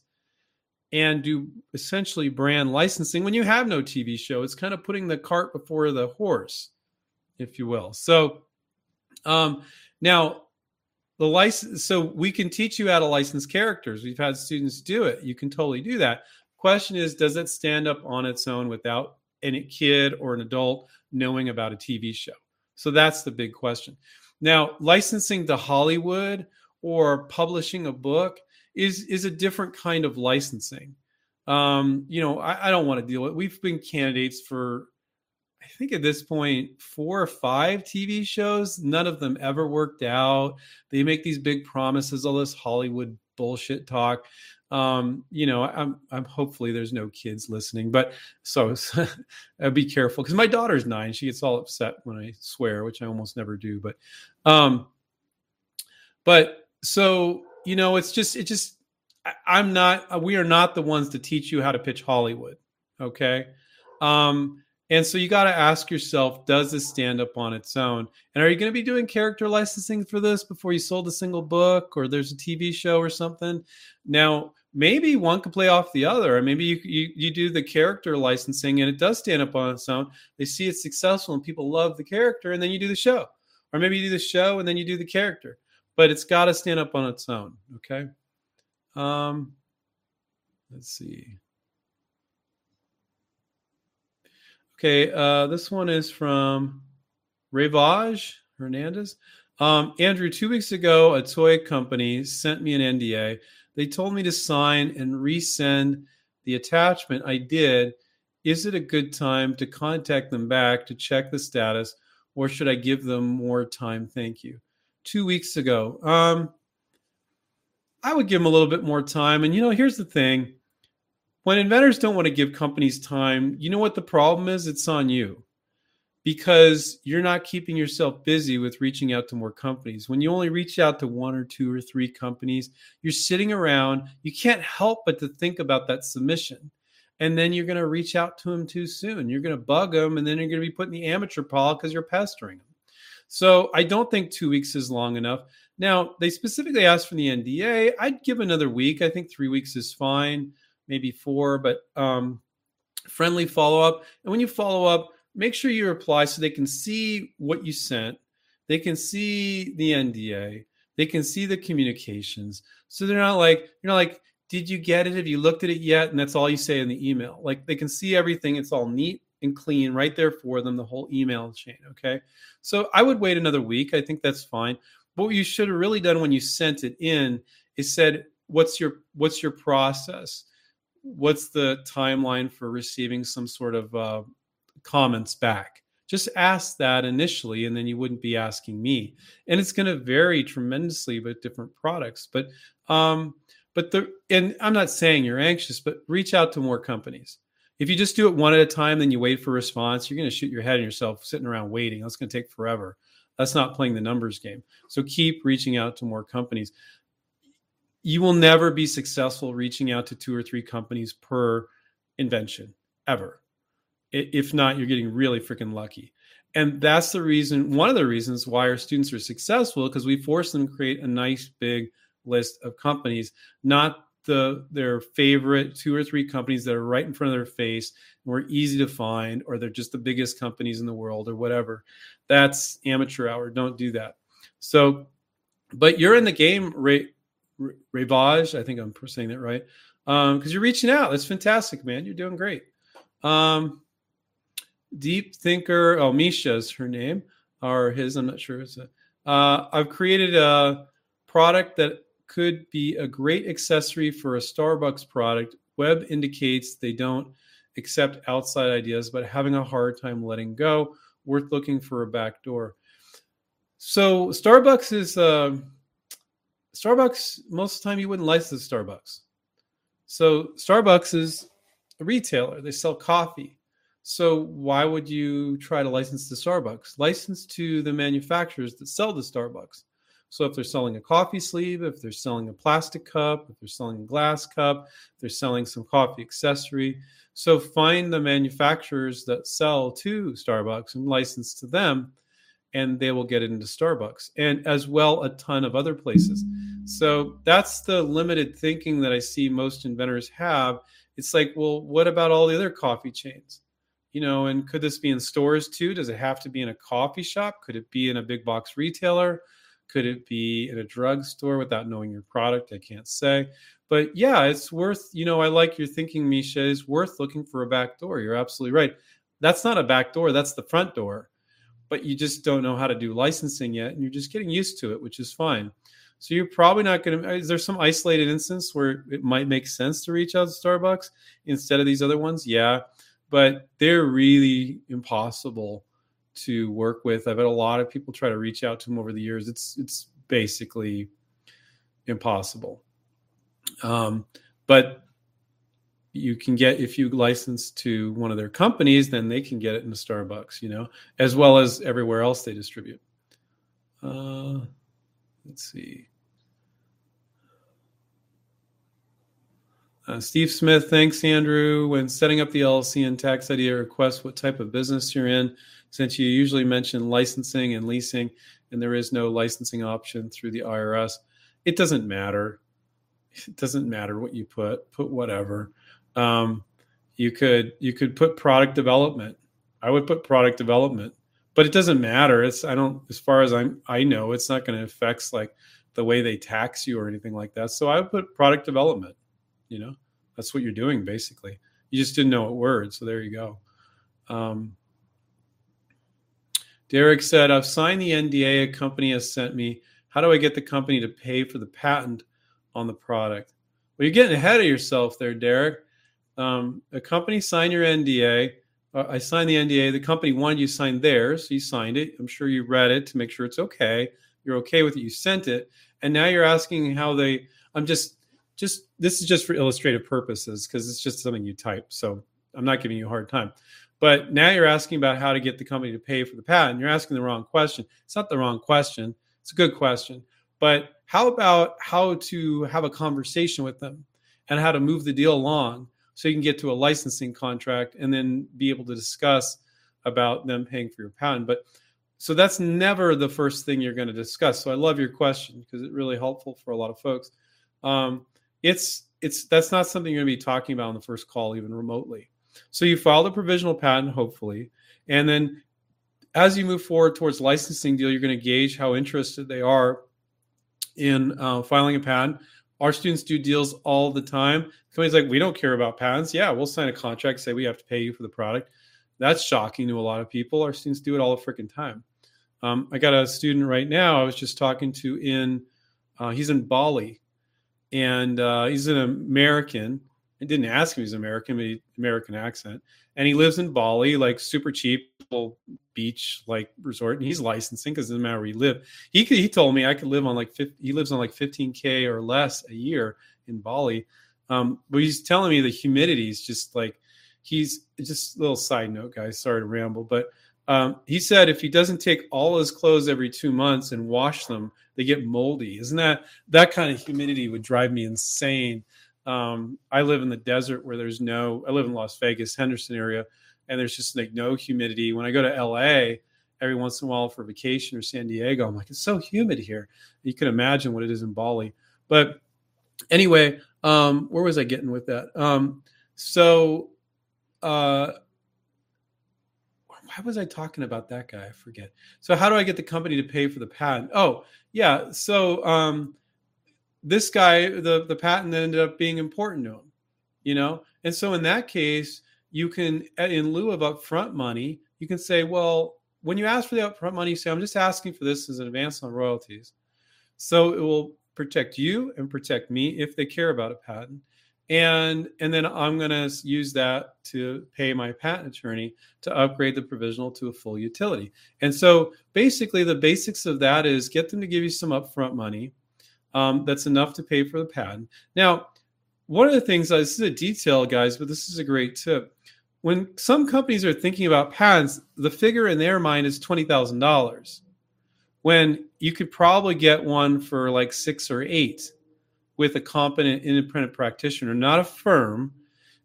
and do essentially brand licensing when you have no TV show. It's kind of putting the cart before the horse, if you will. So um, now the license, so we can teach you how to license characters. We've had students do it. You can totally do that. Question is, does it stand up on its own without any kid or an adult knowing about a TV show? So that's the big question. Now, licensing to Hollywood or publishing a book is is a different kind of licensing. Um, you know, I, I don't want to deal with. We've been candidates for, I think at this point, four or five TV shows. None of them ever worked out. They make these big promises, all this Hollywood bullshit talk. Um, you know, I'm I'm hopefully there's no kids listening, but so, so be careful because my daughter's nine. She gets all upset when I swear, which I almost never do. But, um, but so you know, it's just, it just, I'm not, uh, we are not the ones to teach you how to pitch Hollywood. Okay. Um, and so you got to ask yourself, does this stand up on its own? And are you going to be doing character licensing for this before you sold a single book or there's a TV show or something? Now, maybe one could play off the other. Or maybe you, you, you do the character licensing and it does stand up on its own. They see it's successful and people love the character and then you do the show. Or maybe you do the show and then you do the character but it's got to stand up on its own. Okay. Um, let's see. Okay, uh, this one is from Ravage Hernandez. Um, Andrew, two weeks ago, a toy company sent me an NDA. They told me to sign and resend the attachment. I did. Is it a good time to contact them back to check the status, or should I give them more time? Thank you two weeks ago. Um, I would give them a little bit more time. And you know, here's the thing: when inventors don't want to give companies time, you know what the problem is? It's on you because you're not keeping yourself busy with reaching out to more companies. When you only reach out to one or two or three companies, you're sitting around, you can't help but to think about that submission. And then you're going to reach out to them too soon. You're going to bug them, and then you're going to be put in the amateur pile because you're pestering them. So I don't think two weeks is long enough. Now, they specifically asked for the NDA. I'd give another week. I think three weeks is fine, maybe four, but um, friendly follow up. And when you follow up, make sure you reply so they can see what you sent. They can see the NDA. They can see the communications. So they're not like, you're not like, did you get it? Have you looked at it yet? And that's all you say in the email. Like they can see everything. It's all neat and clean right there for them, the whole email chain. Okay. So I would wait another week. I think that's fine. But what you should have really done when you sent it in is said, what's your what's your process? What's the timeline for receiving some sort of uh, comments back? Just ask that initially, and then you wouldn't be asking me. And it's going to vary tremendously with different products. But um, but the and I'm not saying you're anxious, but reach out to more companies. If you just do it one at a time, then you wait for response, you're going to shoot your head on yourself sitting around waiting. That's going to take forever. That's not playing the numbers game. So keep reaching out to more companies. You will never be successful reaching out to two or three companies per invention ever. If not, you're getting really freaking lucky. And that's the reason, one of the reasons why our students are successful, because we force them to create a nice big list of companies, not the their favorite two or three companies that are right in front of their face were easy to find, or they're just the biggest companies in the world, or whatever. That's amateur hour. Don't do that. So, but you're in the game, Ray, Ravage. I think I'm saying that right. Um, because you're reaching out. That's fantastic, man. You're doing great. Um, deep thinker. Oh, is her name, or his. I'm not sure. It's a, uh, I've created a product that could be a great accessory for a Starbucks product. Web indicates they don't accept outside ideas, but having a hard time letting go. Worth looking for a back door. So Starbucks is uh, Starbucks. Most of the time, you wouldn't license Starbucks. So Starbucks is a retailer. They sell coffee. So why would you try to license to Starbucks? License to the manufacturers that sell the Starbucks. So if they're selling a coffee sleeve, if they're selling a plastic cup, if they're selling a glass cup, if they're selling some coffee accessory. So find the manufacturers that sell to Starbucks and license to them, and they will get it into Starbucks and as well a ton of other places. So that's the limited thinking that I see most inventors have. It's like, well, what about all the other coffee chains? You know, and could this be in stores too? Does it have to be in a coffee shop? Could it be in a big box retailer? Could it be in a drugstore without knowing your product? I can't say. But yeah, it's worth, you know, I like your thinking, Misha. It's worth looking for a back door. You're absolutely right. That's not a back door, that's the front door. But you just don't know how to do licensing yet, and you're just getting used to it, which is fine. So you're probably not going to. Uh, is there some isolated instance where it might make sense to reach out to Starbucks instead of these other ones? Yeah, but they're really impossible to work with. I've had a lot of people try to reach out to them over the years. It's it's basically impossible. Um, but you can get if you license to one of their companies, then they can get it in the Starbucks, you know, as well as everywhere else they distribute. Uh, let's see. Uh, Steve Smith, thanks, Andrew. When setting up the LLC and tax ID request what type of business you're in since you usually mention licensing and leasing and there is no licensing option through the IRS, it doesn't matter. It doesn't matter what you put. Put whatever. Um, you could you could put product development. I would put product development, but it doesn't matter. It's I don't as far as I'm I know it's not going to affect like the way they tax you or anything like that. So I would put product development. You know, that's what you're doing basically. You just didn't know what word, so there you go. Um, Derek said, I've signed the NDA a company has sent me. How do I get the company to pay for the patent on the product? Well, you're getting ahead of yourself there, Derek. Um, a company signed your NDA. Uh, I signed the NDA. The company wanted you to sign theirs. So you signed it. I'm sure you read it to make sure it's okay. You're okay with it. You sent it. And now you're asking how they, I'm just, just, this is just for illustrative purposes because it's just something you type. So I'm not giving you a hard time. But now you're asking about how to get the company to pay for the patent. You're asking the wrong question. It's not the wrong question. It's a good question. But how about how to have a conversation with them and how to move the deal along so you can get to a licensing contract and then be able to discuss about them paying for your patent. But so that's never the first thing you're going to discuss. So I love your question because it's really helpful for a lot of folks. Um, it's it's that's not something you're going to be talking about on the first call, even remotely. So you file the provisional patent, hopefully, and then as you move forward towards licensing deal, you're going to gauge how interested they are in uh, filing a patent. Our students do deals all the time. Companies like we don't care about patents. Yeah, we'll sign a contract, say we have to pay you for the product. That's shocking to a lot of people. Our students do it all the freaking time. Um, I got a student right now I was just talking to in, uh, he's in Bali and uh, he's an American. I didn't ask him he's American, but he, American accent. And he lives in Bali, like super cheap little beach like resort, and he's licensing because it doesn't matter where you live. He could, he told me I could live on like 50, he lives on like 15k or less a year in Bali. Um, but he's telling me the humidity is just like he's just a little side note, guys. Sorry to ramble, but um, he said if he doesn't take all his clothes every two months and wash them, they get moldy. Isn't that that kind of humidity would drive me insane? Um, I live in the desert where there's no. I live in Las Vegas, Henderson area, and there's just like no humidity. When I go to LA, every once in a while for vacation or San Diego, I'm like, it's so humid here. You can imagine what it is in Bali. But anyway, um, where was I getting with that? Um, so, uh, why was I talking about that guy? I forget. So, how do I get the company to pay for the patent? Oh, yeah. So, um, this guy, the the patent ended up being important to him, you know. And so, in that case, you can, in lieu of upfront money, you can say, well, when you ask for the upfront money, say, I'm just asking for this as an advance on royalties. So it will protect you and protect me if they care about a patent and and then i'm going to use that to pay my patent attorney to upgrade the provisional to a full utility. And so basically the basics of that is get them to give you some upfront money um, that's enough to pay for the patent. Now one of the things this is a detail guys but this is a great tip. When some companies are thinking about patents the figure in their mind is $20000 when you could probably get one for like six or eight with a competent independent practitioner, not a firm.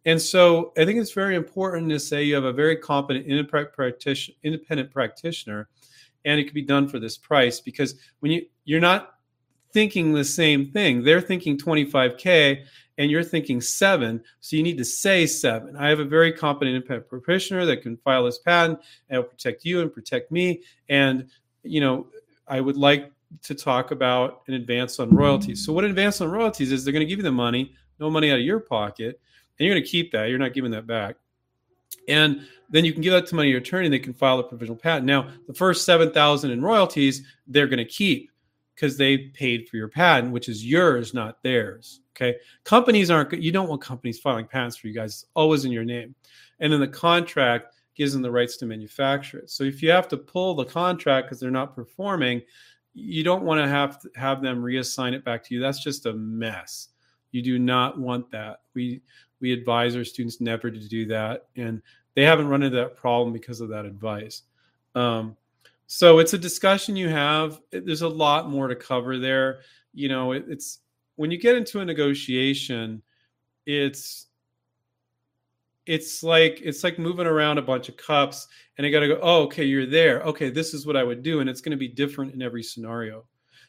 And so I think it's very important to say you have a very competent independent practitioner, and it can be done for this price because when you you're not thinking the same thing, they're thinking 25k and you're thinking seven, so you need to say seven. I have a very competent independent practitioner that can file this patent and will protect you and protect me. And you know, I would like to talk about an advance on royalties. So what an advance on royalties is they're going to give you the money, no money out of your pocket, and you're going to keep that. You're not giving that back. And then you can give that to money your attorney and they can file a provisional patent. Now, the first 7,000 in royalties, they're going to keep because they paid for your patent, which is yours, not theirs. Okay. Companies aren't, you don't want companies filing patents for you guys. It's always in your name. And then the contract gives them the rights to manufacture it. So if you have to pull the contract because they're not performing, you don't want to have to have them reassign it back to you. That's just a mess. You do not want that. We we advise our students never to do that, and they haven't run into that problem because of that advice. Um, so it's a discussion you have. There's a lot more to cover there. You know, it, it's when you get into a negotiation, it's it's like it's like moving around a bunch of cups and i got to go oh okay you're there. Okay this is what i would do and it's going to be different in every scenario.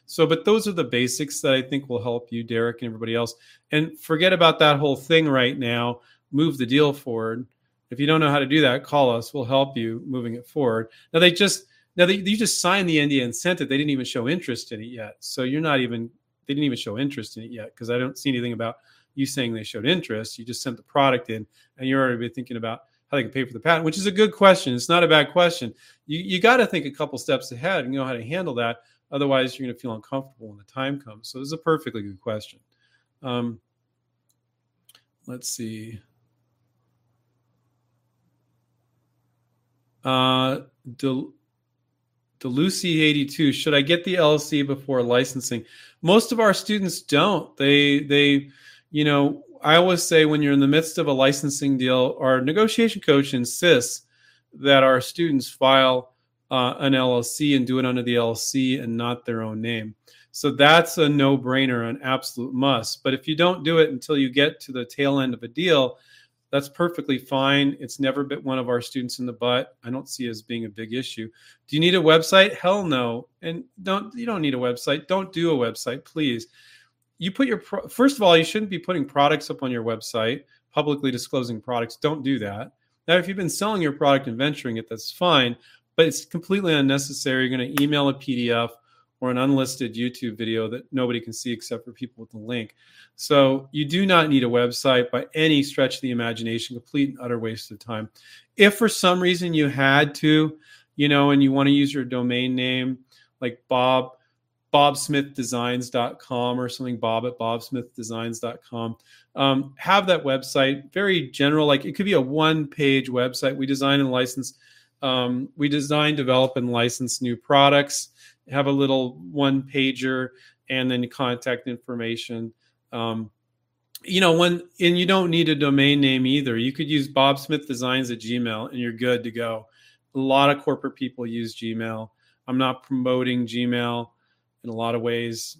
So but those are the basics that i think will help you derek and everybody else. And forget about that whole thing right now. Move the deal forward. If you don't know how to do that call us. We'll help you moving it forward. Now they just now they, you just signed the nda and sent it. They didn't even show interest in it yet. So you're not even they didn't even show interest in it yet because i don't see anything about you saying they showed interest. You just sent the product in, and you're already thinking about how they can pay for the patent, which is a good question. It's not a bad question. You you got to think a couple steps ahead and know how to handle that. Otherwise, you're going to feel uncomfortable when the time comes. So, it's a perfectly good question. Um, let's see. Uh, Del- Delucy 82. Should I get the LLC before licensing? Most of our students don't. They they you know, I always say when you're in the midst of a licensing deal, our negotiation coach insists that our students file uh, an LLC and do it under the LLC and not their own name. So that's a no brainer, an absolute must. But if you don't do it until you get to the tail end of a deal, that's perfectly fine. It's never bit one of our students in the butt. I don't see as being a big issue. Do you need a website? Hell no. And don't you don't need a website. Don't do a website, please you put your pro- first of all, you shouldn't be putting products up on your website, publicly disclosing products. Don't do that. Now, if you've been selling your product and venturing it, that's fine, but it's completely unnecessary. You're going to email a PDF or an unlisted YouTube video that nobody can see except for people with the link. So you do not need a website by any stretch of the imagination, complete and utter waste of time. If for some reason you had to, you know, and you want to use your domain name like Bob, bobsmithdesigns.com or something, bob at bobsmithdesigns.com. Um, have that website, very general, like it could be a one page website. We design and license, um, we design, develop, and license new products have a little one pager and then contact information. Um, you know, when and you don't need a domain name either. You could use Bob Smith Designs at Gmail and you're good to go. A lot of corporate people use Gmail. I'm not promoting Gmail in a lot of ways.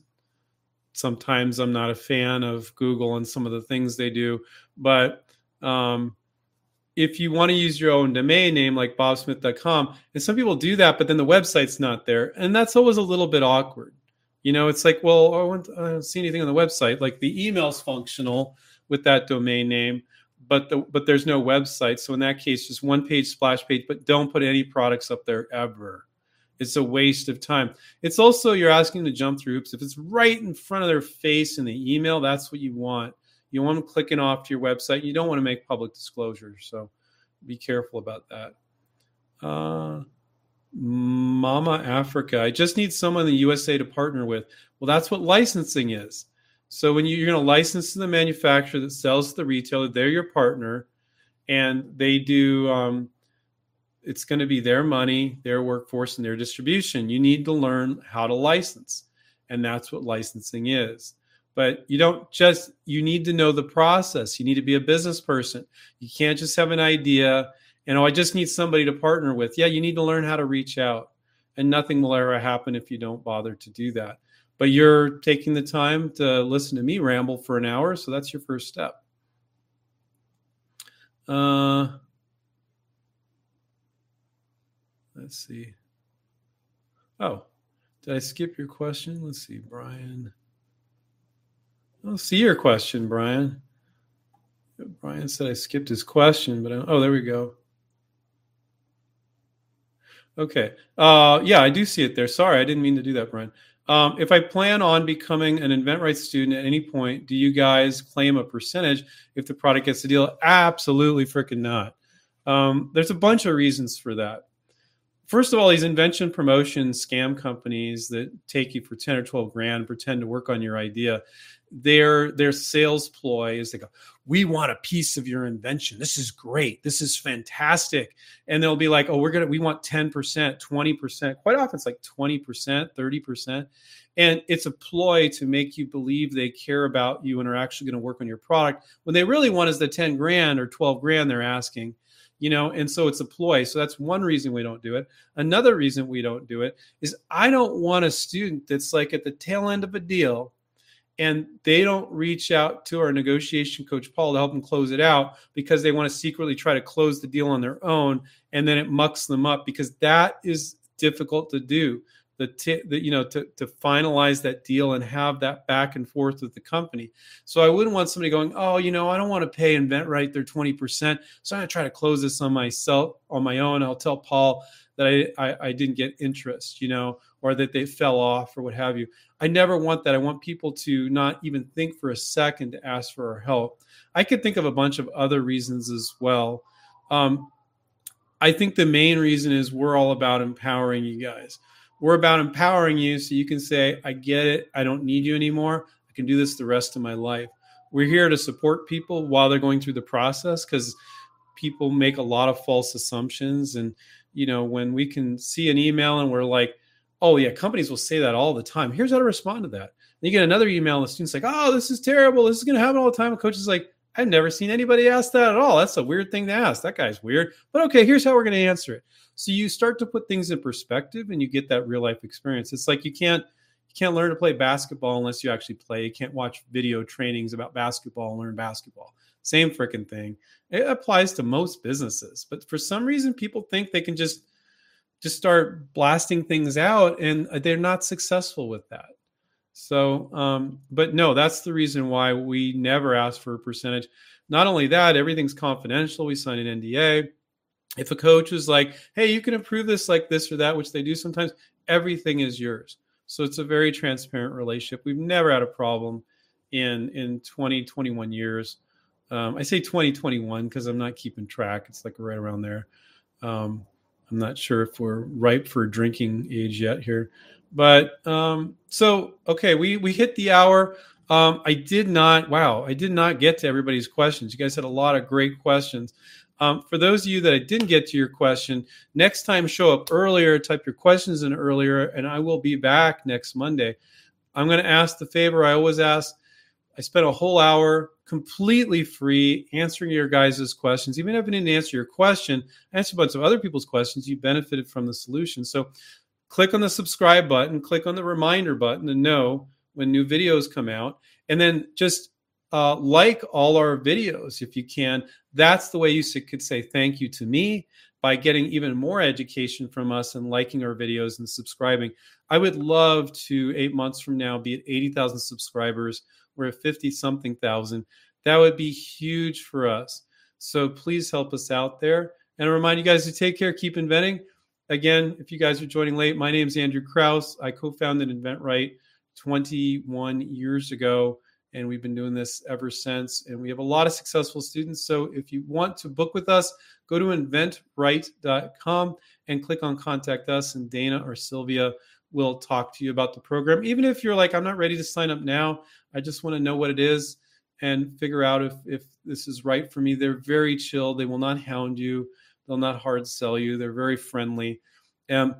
Sometimes I'm not a fan of Google and some of the things they do, but um, if you want to use your own domain name like bobsmith.com and some people do that but then the website's not there and that's always a little bit awkward. You know it's like well i don't see anything on the website. Like the email's functional with that domain name but the, but there's no website. So in that case just one page splash page but don't put any products up there ever it's a waste of time it's also you're asking to jump through hoops if it's right in front of their face in the email that's what you want you want them clicking off to your website. You don't want to make public disclosures. So be careful about that. Uh, Mama Africa. I just need someone in the USA to partner with. Well, that's what licensing is. So when you, are going to license to the manufacturer that sells to the retailer, they're your partner, and they do. Um, it's going to be their money, their workforce, and their distribution. You need to learn how to license, and that's what licensing is. But you don't just you need to know the process. You need to be a business person. You can't just have an idea you know i just need somebody to partner with. Yeah you need to learn how to reach out and nothing will ever happen if you don't bother to do that. But you're taking the time to listen to me ramble for an hour so that's your first step. Uh let's see oh did i skip your question let's see brian I'll see your question, Brian. Brian said I skipped his question, but I, oh, there we go. Okay. Uh, yeah, I do see it there. Sorry, I didn't mean to do that, Brian. Um, if I plan on becoming an InventRight student at any point, do you guys claim a percentage if the product gets the deal? Absolutely freaking not. Um, there's a bunch of reasons for that. First of all, these invention promotion scam companies that take you for 10 or 12 grand, pretend to work on your idea, their their sales ploy is they go we want a piece of your invention. This is great. This is fantastic. And they'll be like oh we're gonna we want 10% 20% quite often it's like 20% 30% and it's a ploy to make you believe they care about you and are actually going to work on your product when they really want is the 10 grand or 12 grand they're asking you know and so it's a ploy. So that's one reason we don't do it. Another reason we don't do it is i don't want a student that's like at the tail end of a deal and they don't reach out to our negotiation coach Paul to help them close it out because they want to secretly try to close the deal on their own and then it mucks them up because that is difficult to do the, t- the you know to, to finalize that deal and have that back and forth with the company so i wouldn't want somebody going oh you know i don't want to pay InventRight their 20% so i'm going to try to close this on myself on my own i'll tell paul that I, I, I didn't get interest you know or that they fell off or what have you I never want that. I want people to not even think for a second to ask for our help. I could think of a bunch of other reasons as well. Um, I think the main reason is we're all about empowering you guys. We're about empowering you so you can say, I get it. I don't need you anymore. I can do this the rest of my life. We're here to support people while they're going through the process because people make a lot of false assumptions. And, you know, when we can see an email and we're like, Oh yeah, companies will say that all the time. Here's how to respond to that. And you get another email, and the student's like, "Oh, this is terrible. This is going to happen all the time." And coach is like, "I've never seen anybody ask that at all. That's a weird thing to ask. That guy's weird." But okay, here's how we're going to answer it. So you start to put things in perspective, and you get that real life experience. It's like you can't you can't learn to play basketball unless you actually play. You can't watch video trainings about basketball and learn basketball. Same freaking thing. It applies to most businesses, but for some reason, people think they can just just start blasting things out and uh, they're not successful with that so um, but no that's the reason why we never ask for a percentage not only that everything's confidential we sign an nda if a coach is like hey you can improve this like this or that which they do sometimes everything is yours So it's a very transparent relationship. We've never had a problem in in 20, 21 years. Um, I say 2021 because I'm not keeping track. It's like right around there. Um, I'm not sure if we're ripe for drinking age yet here, but um, so okay, we we hit the hour. Um, I did not. Wow, I did not get to everybody's questions. You guys had a lot of great questions. Um, for those of you that I didn't get to your question, next time show up earlier, type your questions in earlier, and I will be back next Monday. I'm going to ask the favor I always ask. I spent a whole hour completely free answering your guys' questions. Even if I didn't answer your question, I answered a bunch of other people's questions. You benefited from the solution. So click on the subscribe button, click on the reminder button to know when new videos come out, and then just uh, like all our videos if you can. That's the way you could say thank you to me by getting even more education from us and liking our videos and subscribing. I would love to, eight months from now, be at 80,000 subscribers. We're at 50 something thousand. That would be huge for us. So please help us out there. And I remind you guys to take care, keep inventing. Again, if you guys are joining late, my name is Andrew Krauss. I co founded InventRight 21 years ago and we've been doing this ever since. And we have a lot of successful students. So if you want to book with us, go to inventright.com and click on contact us, and Dana or Sylvia will talk to you about the program. Even if you're like, I'm not ready to sign up now, I just want to know what it is and figure out if, if this is right for me. They're very chill, they will not hound you, they'll not hard sell you, they're very friendly. And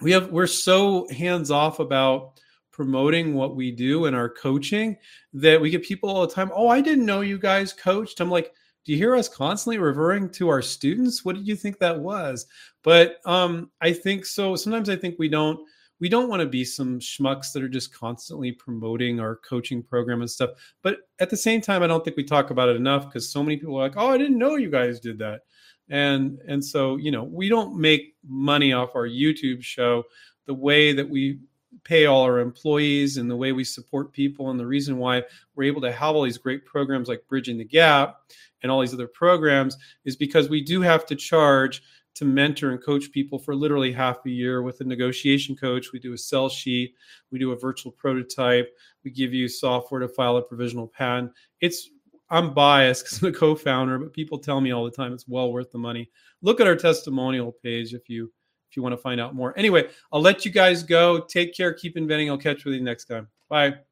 we have we're so hands off about promoting what we do in our coaching that we get people all the time oh i didn't know you guys coached. I'm like do you hear us constantly referring to our students? What did you think that was? But um i think so sometimes i think we don't we don't want to be some schmucks that are just constantly promoting our coaching program and stuff. But at the same time i don't think we talk about it enough because so many people are like oh i didn't know you guys did that and and so you know we don't make money off our youtube show. The way that we pay all our employees and the way we support people and the reason why we're able to have all these great programs like bridging the gap and all these other programs is because we do have to charge to mentor and coach people for literally half a year with a negotiation coach. We do a sell sheet. We do a virtual prototype. We give you software to file a provisional patent. It's i'm biased because i'm a co-founder but people tell me all the time it's well worth the money look at our testimonial page if you if you want to find out more. Anyway, I'll let you guys go. Take care. Keep inventing. I'll catch with you next time. Bye.